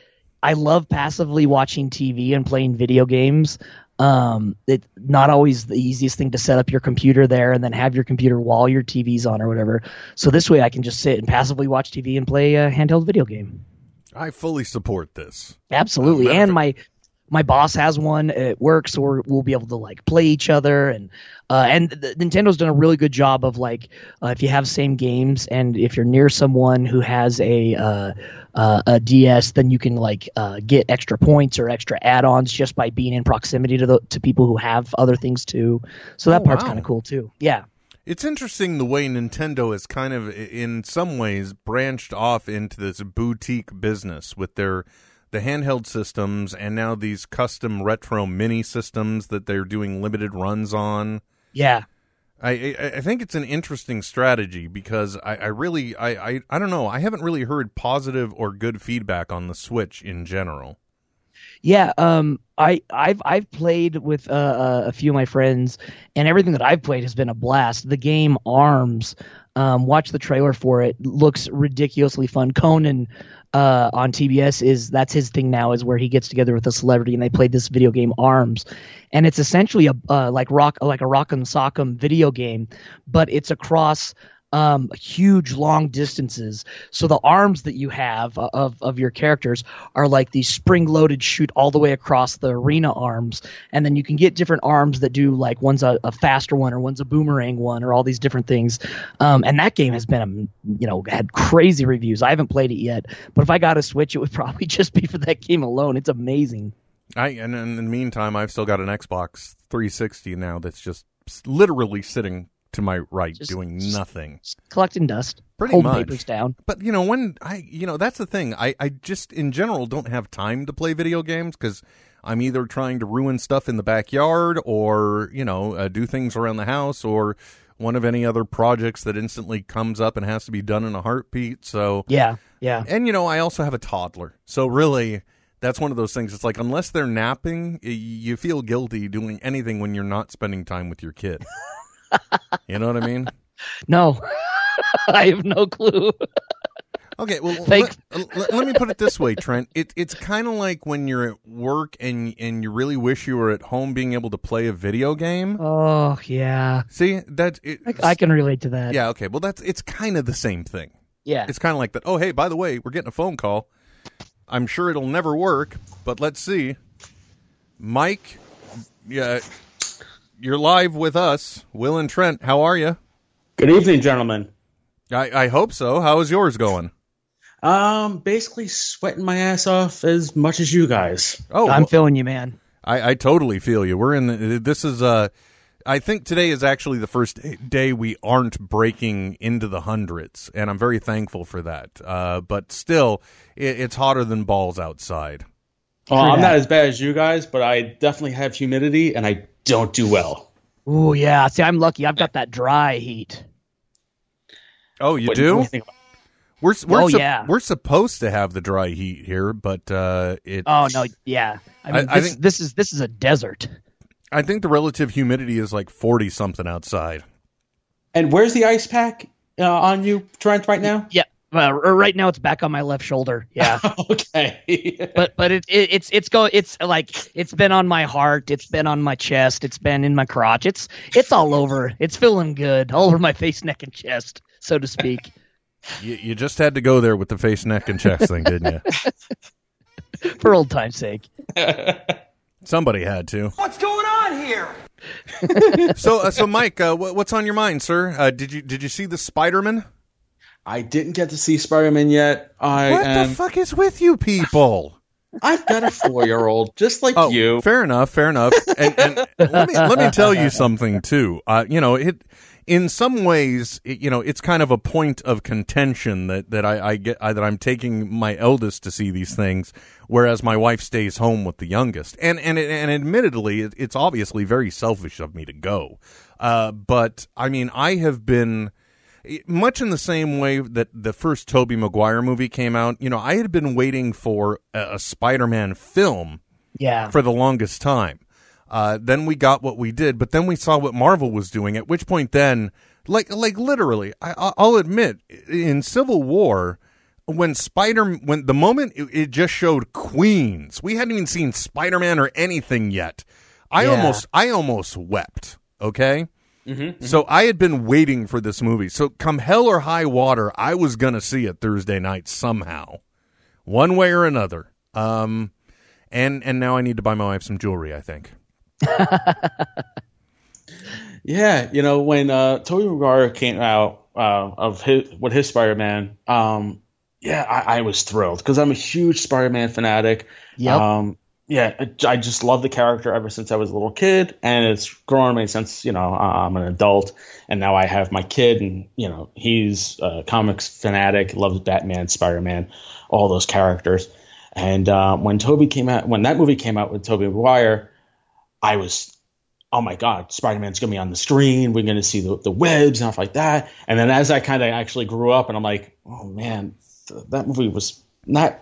I love passively watching TV and playing video games. Um, it's not always the easiest thing to set up your computer there and then have your computer while your TV's on or whatever. So this way, I can just sit and passively watch TV and play a handheld video game. I fully support this. Absolutely, and my my boss has one at work, so we're, we'll be able to like play each other and uh, and the, Nintendo's done a really good job of like uh, if you have same games and if you're near someone who has a uh, uh, a DS, then you can like uh, get extra points or extra add-ons just by being in proximity to the to people who have other things too. So that Oh, part's wow. kind of cool too. Yeah. It's interesting the way Nintendo has kind of, in some ways, branched off into this boutique business with their the handheld systems and now these custom retro mini systems that they're doing limited runs on. Yeah. I, I, I think it's an interesting strategy because I, I really I, I, I don't know I haven't really heard positive or good feedback on the Switch in general. Yeah, um, I I've I've played with uh, uh, a few of my friends, and everything that I've played has been a blast. The game Arms, um, watch the trailer for it. Looks ridiculously fun. Conan uh, on TBS is that's his thing now is where he gets together with a celebrity and they play this video game Arms, and it's essentially a uh, like rock like a Rock'em Sock'em video game, but it's across um, huge long distances. So the arms that you have of, of your characters are like these spring loaded shoot all the way across the arena arms. And then you can get different arms that do like one's a, a faster one or one's a boomerang one or all these different things. Um, and that game has been, you know, had crazy reviews. I haven't played it yet, but if I got a Switch, it would probably just be for that game alone. It's amazing. I and in the meantime I've still got an Xbox 360 now that's just literally sitting to my right Just- doing just- nothing. Just collecting dust. Pretty Home much. papers down. But you know when I you know that's the thing I I just in general don't have time to play video games because I'm either trying to ruin stuff in the backyard or you know uh, do things around the house or one of any other projects that instantly comes up and has to be done in a heartbeat. So Yeah. Yeah. and you know I also have a toddler, so really that's one of those things. It's like unless they're napping, you feel guilty doing anything when you're not spending time with your kid. you know what I mean? No. I have no clue. Okay, well, let, let- let me put it this way, Trent. It, it's kind of like when you're at work and and you really wish you were at home, being able to play a video game. Oh, yeah. See, that I, I can relate to that. yeah, okay. Well, that's it's kind of the same thing. Yeah. It's kind of like that. Oh, hey, by the way, we're getting a phone call. I'm sure it'll never work, but let's see. Mike, yeah, you're live with us, Will and Trent. How are you? Good evening, gentlemen. I, I hope so. How is yours going? Um, basically sweating my ass off as much as you guys. Oh, I'm well- feeling you, man. I, I totally feel you. We're in the, this is uh I think today is actually the first day we aren't breaking into the hundreds, and I'm very thankful for that. Uh, but still, it, it's hotter than balls outside. Well, I'm not as bad as you guys, but I definitely have humidity and I don't do well. Oh yeah. See, I'm lucky. I've got that dry heat. Oh, you What- do? do you We're we're Oh, sup- yeah. we're supposed to have the dry heat here, but uh, it. Oh no, yeah. I mean, I- I this, think- this is this is a desert. I think the relative humidity is like forty something outside. And where's the ice pack uh, on you, Trent, right now? Yeah. Uh, right now, it's back on my left shoulder. Yeah. okay. but but it, it it's it's go it's like it's been on my heart. It's been on my chest. It's been in my crotch. It's it's all over. It's feeling good all over my face, neck, and chest, so to speak. You, you just had to go there with the face, neck, and chest thing, didn't you? For old time's sake. Somebody had to. What's going on here? So, uh, so Mike, uh, what, what's on your mind, sir? Uh, did you did you see the Spider-Man? I didn't get to see Spider-Man yet. I What am, the fuck is with you people? I've got a four-year-old, just like Oh, you. fair enough, fair enough. And, and let me let me tell you something too. Uh, you know, it in some ways, it, you know, it's kind of a point of contention that that I, I get I, that I'm taking my eldest to see these things, whereas my wife stays home with the youngest. And and and admittedly, it, it's obviously very selfish of me to go. Uh, but I mean, I have been much in the same way that the first Tobey Maguire movie came out. You know, I had been waiting for a, a Spider-Man film Yeah. for the longest time. Uh, then we got what we did, but then we saw what Marvel was doing. At which point, then, like, like literally, I, I- I'll admit, in Civil War, when Spider, when the moment it, it just showed Queens, we hadn't even seen Spider Man or anything yet. I Yeah. almost, I almost wept. Okay. So I had been waiting for this movie. So come hell or high water, I was gonna see it Thursday night somehow, one way or another. Um, and and now I need to buy my wife some jewelry. I think. Yeah, you know when uh, Tobey Maguire came out uh, of his with his Spider Man, um, yeah, I, I was thrilled because I'm a huge Spider Man fanatic. Yep. Um, yeah, I- just love the character ever since I was a little kid, and it's grown on me since you know I'm an adult, and now I have my kid, and you know he's a comics fanatic, loves Batman, Spider Man, all those characters. And uh, when Tobey came out, when that movie came out with Tobey Maguire, I was oh my god, Spider Man's gonna be on the screen. We're gonna see the, the webs and stuff like that. And then as I kind of actually grew up, and I'm like, oh man, th- that movie was not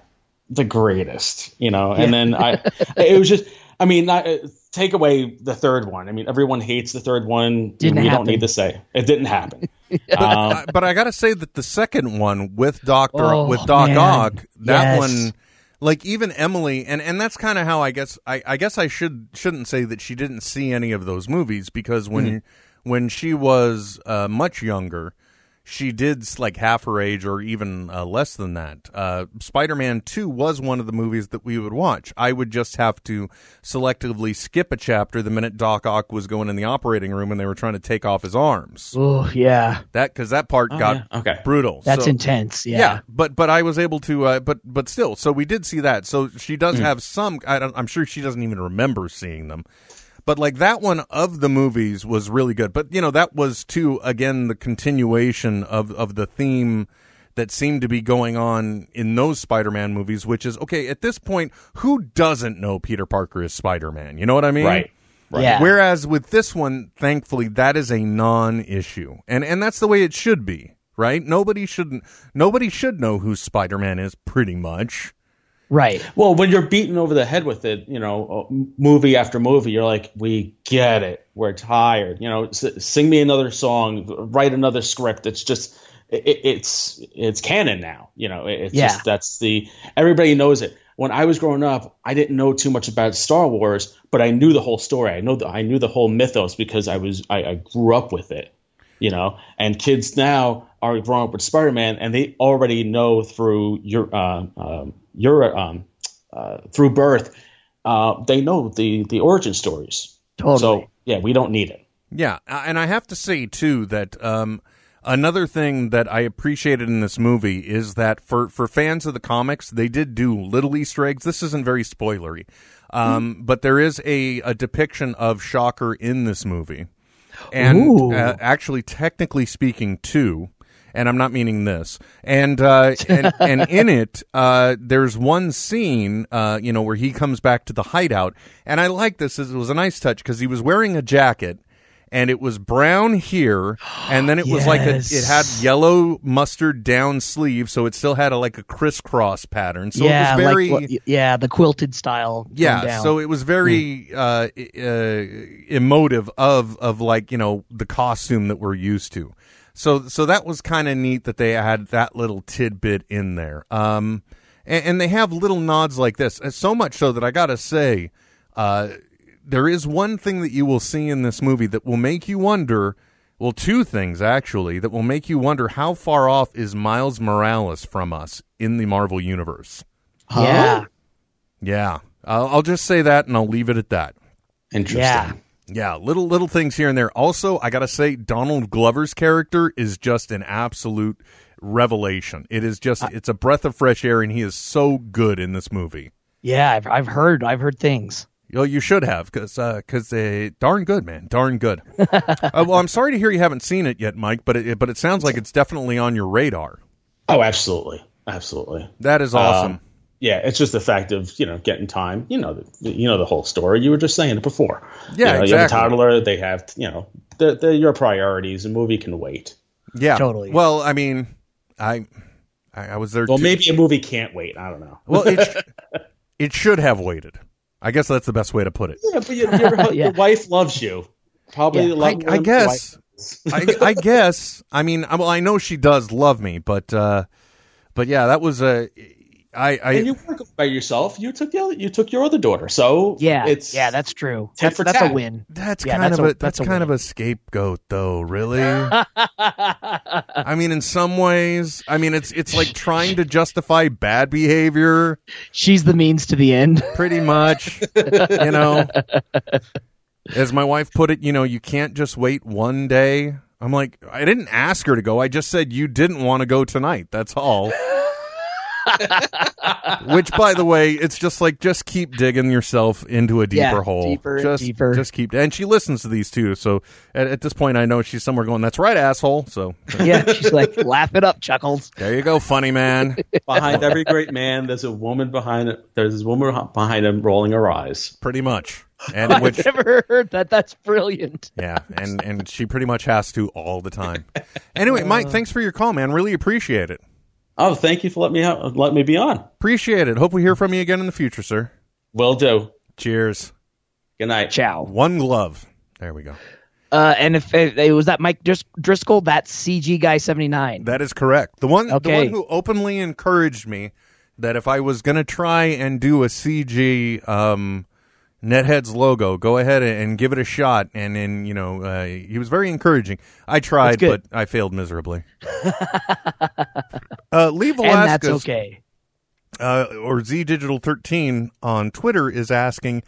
the greatest, you know. And then I, it was just, I mean, not, uh, take away the third one. I mean, everyone hates the third one. Didn't we happen. don't need to say it didn't happen. But, Um, I- but I got to say that the second one with Doctor Oh, with Doc man. Ock, that Yes. one, like even Emily, and and that's kind of how I guess I, I guess I should shouldn't say that she didn't see any of those movies because when Mm-hmm. when she was uh, much younger. She did like half her age, or even uh, less than that. Uh, Spider-Man Two was one of the movies that we would watch. I would just have to selectively skip a chapter the minute Doc Ock was going in the operating room and they were trying to take off his arms. Oh yeah, That because that part got yeah, okay. brutal. that's So- intense. Yeah. but but I was able to, uh, but but still, so we did see that. So she does Hmm. have some. I don't, I'm sure she doesn't even remember seeing them. But like that one of the movies was really good. But you know that was too again the continuation of of the theme that seemed to be going on in those Spider-Man movies, which is okay at this point. Who doesn't know Peter Parker is Spider-Man? You know what I mean? right. Right. Yeah. Whereas with this one, thankfully, that is a non-issue, and and that's the way it should be, right? Nobody shouldn't. Nobody should know who Spider-Man is, pretty much. Right. Well, when you're beaten over the head with it, you know, uh, movie after movie, you're like, we get it. We're tired. You know, s- sing me another song, write another script. It's just, it, it's it's canon now. You know, it- it's Yeah. just that's the everybody knows it. When I was growing up, I didn't know too much about Star Wars, but I knew the whole story. I know the, I knew the whole mythos because I was I, I grew up with it. You know, and kids now are growing up with Spider-Man, and they already know through your uh, um, your um, uh, through birth, uh, they know the the origin stories. Totally. So yeah, we don't need it. Yeah, uh, and I have to say too that um, another thing that I appreciated in this movie is that for for fans of the comics, they did do little Easter eggs. This isn't very spoilery, um, but there is a a depiction of Shocker in this movie, and uh, actually, technically speaking, two. And I'm not meaning this. And uh, and, and in it, uh, there's one scene, uh, you know, where he comes back to the hideout, and I like this. It was a nice touch because he was wearing a jacket, and it was brown here, and then it was like a, it had yellow mustard down sleeve, so it still had a like a crisscross pattern. So yeah, it was very like what- yeah, the quilted style. yeah, down. so it was very uh, e- uh, emotive of of like you know the costume that we're used to. So so that was kind of neat that they had that little tidbit in there. Um, and, and they have little nods like this, uh, so much so that I gotta say, uh, there is one thing that you will see in this movie that will make you wonder. Well, two things actually that will make you wonder how far off is Miles Morales from us in the Marvel universe. yeah, Yeah, I'll, I'll just say that, and I'll leave it at that. Interesting. yeah. Yeah, little little things here and there. Also, I gotta say, Donald Glover's character is just an absolute revelation. It is just it's a breath of fresh air, and he is so good in this movie. Yeah, I've, I've heard, I've heard things. Well, you should have, because because uh, darn good, man, darn good. uh, well, I'm sorry to hear you haven't seen it yet, Mike, but it, but it sounds like it's definitely on your radar. Oh, absolutely, absolutely. That is awesome. Um, yeah, it's just the fact of you know getting time. You know, the, you know the whole story. You were just saying it before. Yeah, you, know, you have a toddler. They have you know they're, they're your priorities. A movie can wait. yeah, totally. Well, I mean, I I, I was there. Well, too. maybe a movie can't wait. I don't know. Well, it, sh- it should have waited. I guess that's the best way to put it. Yeah, but your, your, Yeah. your wife loves you. Probably Yeah. love I, I guess. I, I guess. I mean, I, well, I know she does love me, but uh, but yeah, that was a. I, I and you weren't by yourself. You took the other, you took your other daughter. So Yeah, it's yeah, that's true. tit That's for that's tat. a win. That's Yeah, kind that's of a- a, that's, that's a kind of a scapegoat, though. Really, I mean, in some ways, I mean, it's it's like trying to justify bad behavior, She's the means to the end. pretty much. you know, as my wife put it, you know, you can't just wait one day. I'm like, I didn't ask her to go. I just said you didn't want to go tonight. That's all. Which, by the way, it's just like just keep digging yourself into a deeper Yeah, hole. deeper just, deeper. just keep. And she listens to these too. So at, at this point, I know she's somewhere going. That's right, asshole. So yeah, she's like, laugh it up, chuckles. there you go, funny man. behind every great man. There's a woman behind it. There's a woman behind him rolling her eyes. Pretty much. And I've which, never heard that. That's brilliant. yeah, and and she pretty much has to all the time. Anyway, Mike, Uh. thanks for your call, man. Really appreciate it. Oh, thank you for letting me out, let me be on. Appreciate it. Hope we hear from you again in the future, sir. Will do. Cheers. Good night. Ciao. One glove. There we go. Uh, and if, if it was that Mike Dris- Driscoll, that's CG guy seventy nine. That is correct. The one, the Okay. one who openly encouraged me that if I was going to try and do a CG um, Netheads logo, go ahead and give it a shot. And then, you know, uh, he was very encouraging. I tried, but. I failed miserably. uh, Lee and that's okay. uh, or Z Digital 13 on Twitter is asking,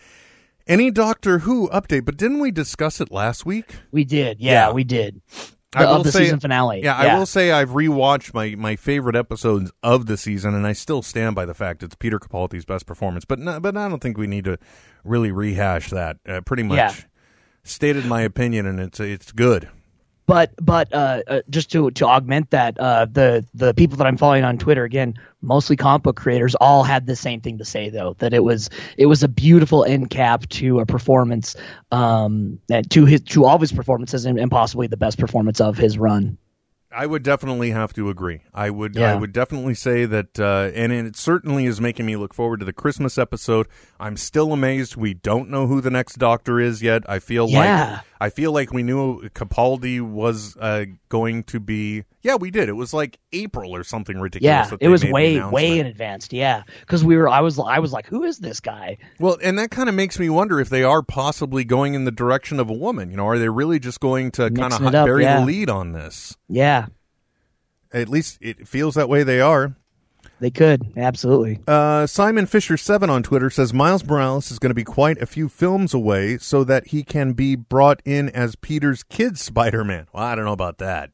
any Doctor Who update? But didn't we discuss it last week? We did. Yeah, Yeah. we did. I The- will of the say- season finale. Yeah, I will say I've rewatched my, my favorite episodes of the season, and I still stand by the fact it's Peter Capaldi's best performance. But no, but I don't think we need to really rehash that. Uh, pretty much Yeah. stated my opinion, and it's it's good. But but uh, uh, just to to augment that, uh, the the people that I'm following on Twitter again, mostly comic book creators, all had the same thing to say though that it was it was a beautiful end cap to a performance, um, to his to all of his performances and, and possibly the best performance of his run. I would definitely have to agree. I would I would definitely say that, uh, and it certainly is making me look forward to the Christmas episode. I'm still amazed we don't know who the next Doctor is yet. I feel Yeah. like I feel like we knew Capaldi was uh, going to be. Yeah, we did. It was like April or something ridiculous. Yeah, it was way way in advanced. Yeah, because we were I was I was like, who is this guy? Well, and that kind of makes me wonder if they are possibly going in the direction of a woman. You know, are they really just going to kind of bury yeah. the lead on this? Yeah, At least it feels that way. They are. They could absolutely. Uh, Simon Fisher seven on Twitter says Miles Morales is going to be quite a few films away, so that he can be brought in as Peter's kid Spider Man. Well, I don't know about that.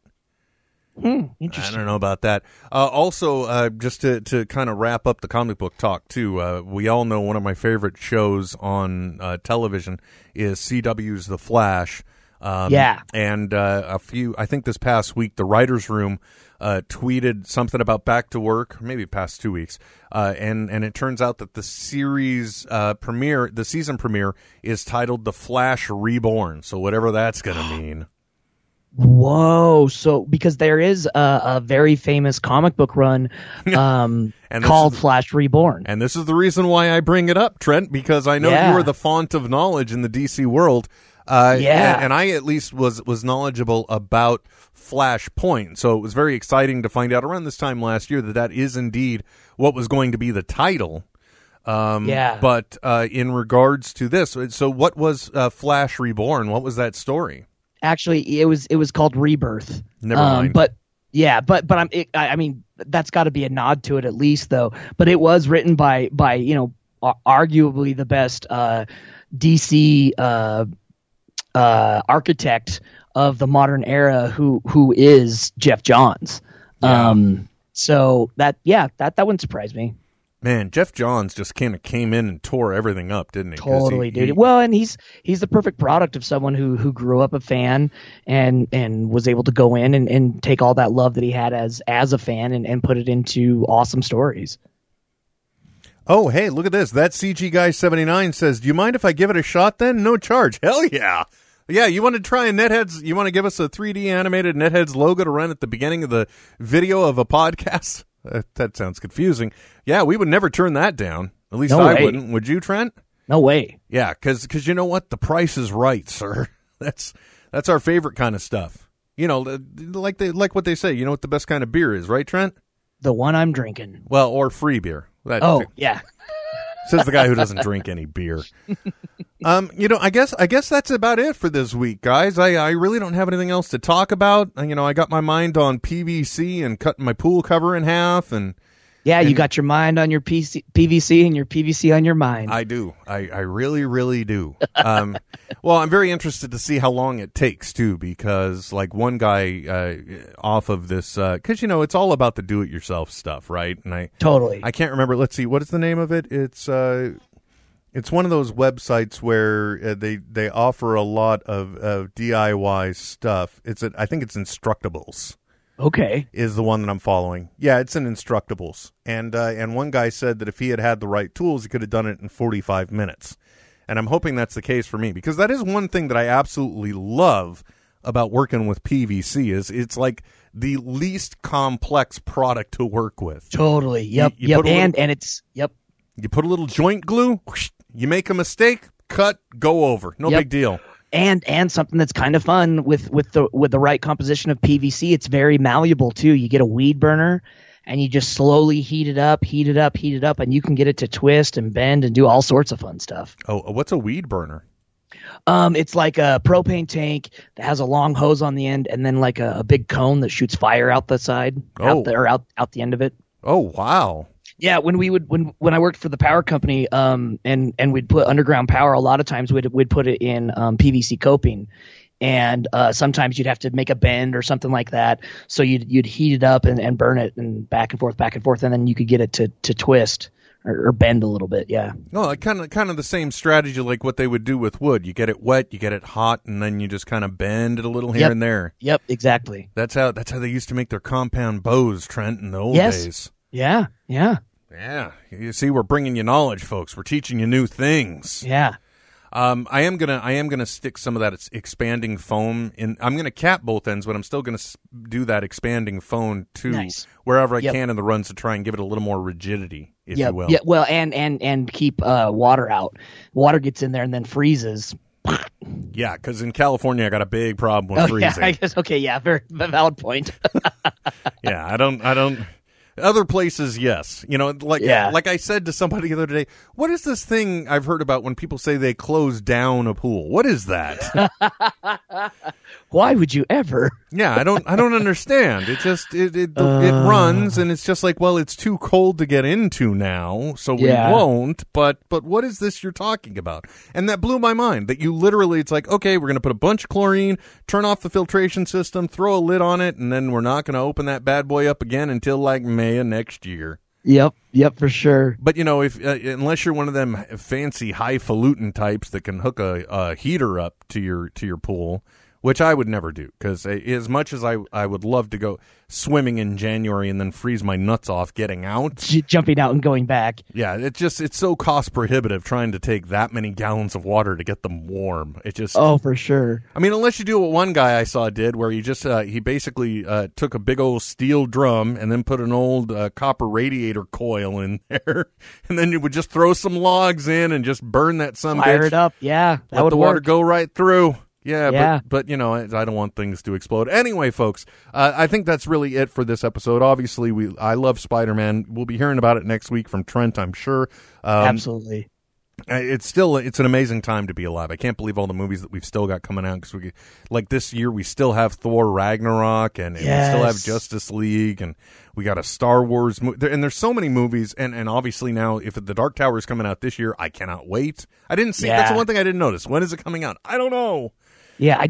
Interesting. I don't know about that. Uh, also, uh, just to, to kind of wrap up the comic book talk too, uh, we all know one of my favorite shows on uh, television is CW's The Flash. Um, Yeah. and uh, a few, I think this past week, the writers' room uh, tweeted something about back to work, maybe past two weeks, uh, and and it turns out that the series uh, premiere, the season premiere, is titled The Flash Reborn. So whatever that's going to mean. Whoa! So because there is a, a very famous comic book run um, called is- Flash Reborn. And this is the reason why I bring it up, Trent, because I know Yeah. you are the font of knowledge in the DC world. Uh, Yeah. and, and I at least was was knowledgeable about Flashpoint, so it was very exciting to find out around this time last year that that is indeed what was going to be the title. Um, Yeah. But uh, in regards to this, so what was uh, Flash Reborn? What was that story? Actually, it was it was called Rebirth. Never Um, mind. But yeah, but but I'm it, I, I mean that's got to be a nod to it at least though. But it was written by by you know arguably the best uh, DC uh, uh, architect of the modern era who who is Geoff Johns. Yeah. Um, so that yeah that that wouldn't surprise me. Man, Geoff Johns just kind of came in and tore everything up, didn't he- Totally, dude. he- well, and he's he's the perfect product of someone who who grew up a fan and and was able to go in and, and take all that love that he had as as a fan and, and put it into awesome stories. Oh, hey, look at this. That CG guy 79 says, Do you mind if I give it a shot then? No charge. Hell yeah. Yeah, you want to try a Netheads? You want to give us a 3D animated Netheads logo to run at the beginning of the video of a podcast? Uh, that sounds confusing. Yeah, we would never turn that down. At least No I way. wouldn't. Would you, Trent? No way. Yeah, because cause you know what? The price is right, sir. That's that's our favorite kind of stuff. You know, like they like what they say. You know what the best kind of beer is, right, Trent? The one I'm drinking. Well, or free beer. That Oh, yeah. says the guy who doesn't drink any beer. Um, you know, I guess I guess that's about it for this week, guys. I, I really don't have anything else to talk about. You know, I got my mind on PVC and cutting my pool cover in half, and Yeah, you got your mind on your PC, PVC and your PVC on your mind. I do. I, I really, really do. Um, well, I'm very interested to see how long it takes too, because like one guy uh, off of this, because you know it's all about the do-it-yourself stuff, right? And I totally. I can't remember. Let's see. What is the name of it? It's uh, it's one of those websites where uh, they they offer a lot of, of DIY stuff. It's a, I think it's Instructables okay. is the one that I'm following. Yeah, it's an Instructables, and uh, and one guy said that if he had had the right tools, he could have done it in 45 minutes. And I'm hoping that's the case for me because that is one thing that I absolutely love about working with PVC is it's like the least complex product to work with. Totally. Yep. you yep. put a little- And and it's yep. You put a little joint glue, you make a mistake, cut, go over. No Yep. big deal. And and something that's kind of fun with with the with the right composition of PVC. It's very malleable too. You get a weed burner, and you just slowly heat it up, heat it up, heat it up, and you can get it to twist and bend and do all sorts of fun stuff. Oh, what's a weed burner? Um, it's like a propane tank that has a long hose on the end, and then like a, a big cone that shoots fire out the side, Oh. out the, or out out the end of it. Oh, wow. Yeah, when we would when when I worked for the power company, um, and and we'd put underground power. A lot of times we'd we'd put it in um, PVC coping, and uh, sometimes you'd have to make a bend or something like that. So you'd you'd heat it up and, and burn it and back and forth, back and forth, and then you could get it to to twist or, or bend a little bit. Yeah, No, like kind of kind of the same strategy like what they would do with wood. You get it wet, you get it hot, and then you just kind of bend it a little here Yep. and there. yep, exactly. That's how that's how they used to make their compound bows, Trent, in the old Yes. days. Yeah, yeah, Yeah, you see, we're bringing you knowledge, folks. We're teaching you new things. yeah. Um, I am gonna, I am gonna stick some of that expanding foam in. I'm gonna cap both ends, but I'm still gonna do that expanding foam too, Nice. wherever I Yep. can in the runs to try and give it a little more rigidity, if yeah, you will. yeah. Well, and and and keep uh, water out. Water gets in there and then freezes. Yeah, because in California, I got a big problem with Oh yeah, freezing. I guess. Okay, yeah, very valid point. yeah, I don't, I don't. Other places, yes. You know, like Yeah. like I said to somebody the other day, what is this thing I've heard about when people say they close down a pool? What is that? Why would you ever? yeah, I don't I don't understand. It just it it, it Uh. runs and it's just like, well, it's too cold to get into now, so we Yeah. won't. But but what is this you're talking about? And that blew my mind that you literally it's like, okay, we're going to put a bunch of chlorine, turn off the filtration system, throw a lid on it, and then we're not going to open that bad boy up again until like May of next year. Yep, yep, for sure. But you know, if uh, unless you're one of them fancy highfalutin types that can hook a, a heater up to your to your pool, which I would never do because as much as I I would love to go swimming in January and then freeze my nuts off getting out, J- jumping out and going back. yeah, it's just it's so cost prohibitive trying to take that many gallons of water to get them warm. It just Oh, for sure. I mean, unless you do what one guy I saw did, where he just uh, he basically uh, took a big old steel drum and then put an old uh, copper radiator coil in there, and then you would just throw some logs in and just burn that some Fire bitch, it up. Yeah, that let the water go right through. Yeah, Yeah. but but you know I, I don't want things to explode. Anyway, folks, uh, I think that's really it for this episode. Obviously, we I love Spider Man. We'll be hearing about it next week from Trent, I'm sure. Um, Absolutely. it's still it's an amazing time to be alive. I can't believe all the movies that we've still got coming out because we like this year we still have Thor Ragnarok and, and we still have Justice League and we got a Star Wars movie and there's so many movies and and obviously now if the Dark Tower is coming out this year I cannot wait. I didn't see that's the one thing I didn't notice. When is it coming out? I don't know. Yeah. I,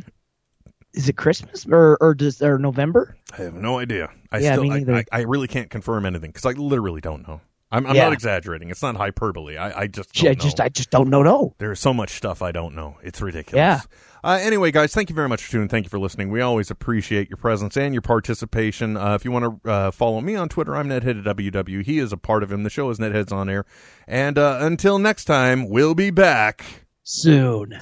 is it Christmas or or does or November? I have no idea. I Yeah, still me I, neither. I, I really can't confirm anything because I literally don't know. I'm, I'm Yeah. not exaggerating. It's not hyperbole. I, I just I don't know. just I just don't know. No. There's so much stuff I don't know. It's ridiculous. Yeah. Uh, anyway, guys, thank you very much for tuning. Thank you for listening. We always appreciate your presence and your participation. Uh, if you want to uh, follow me on Twitter, I'm Nethead at WW. He is a part of him. The show is Netheads on Air. And uh, until next time, we'll be back. Soon.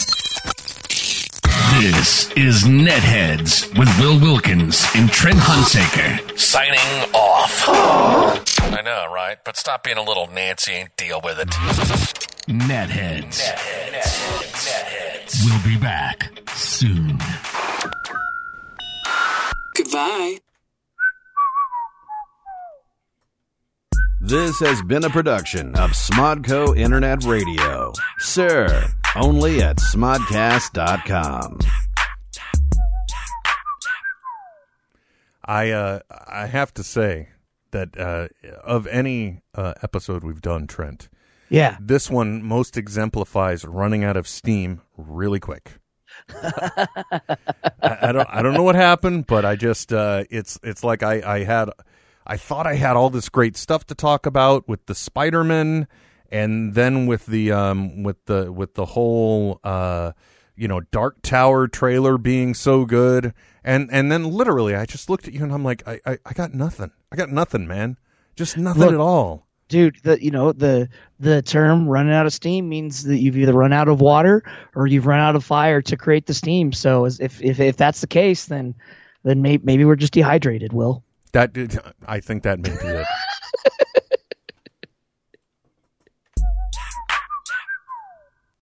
This is Netheads with Will Wilkins and Trent Hunsaker. Signing off. I know, right? But stop being a little Nancy and deal with it. Netheads. Netheads. Netheads. We'll be back soon. Goodbye. This has been a production of Smodcast Internet Radio. Sir, only at smodcast.com. I uh, I have to say that uh, of any uh, episode we've done, Trent, Yeah. this one most exemplifies running out of steam really quick. I, I don't I don't know what happened, but I just uh, it's it's like I, I had I thought I had all this great stuff to talk about with the Spider-Man and then with the um with the with the whole uh you know Dark Tower trailer being so good and and then literally I just looked at you and I'm like I I, I got nothing. I got nothing, man. Just nothing Look, at all. dude the you know the the term running out of steam means that you've either run out of water or you've run out of fire to create the steam so if if, if that's the case then then may, maybe we're just dehydrated will That I think that may be it.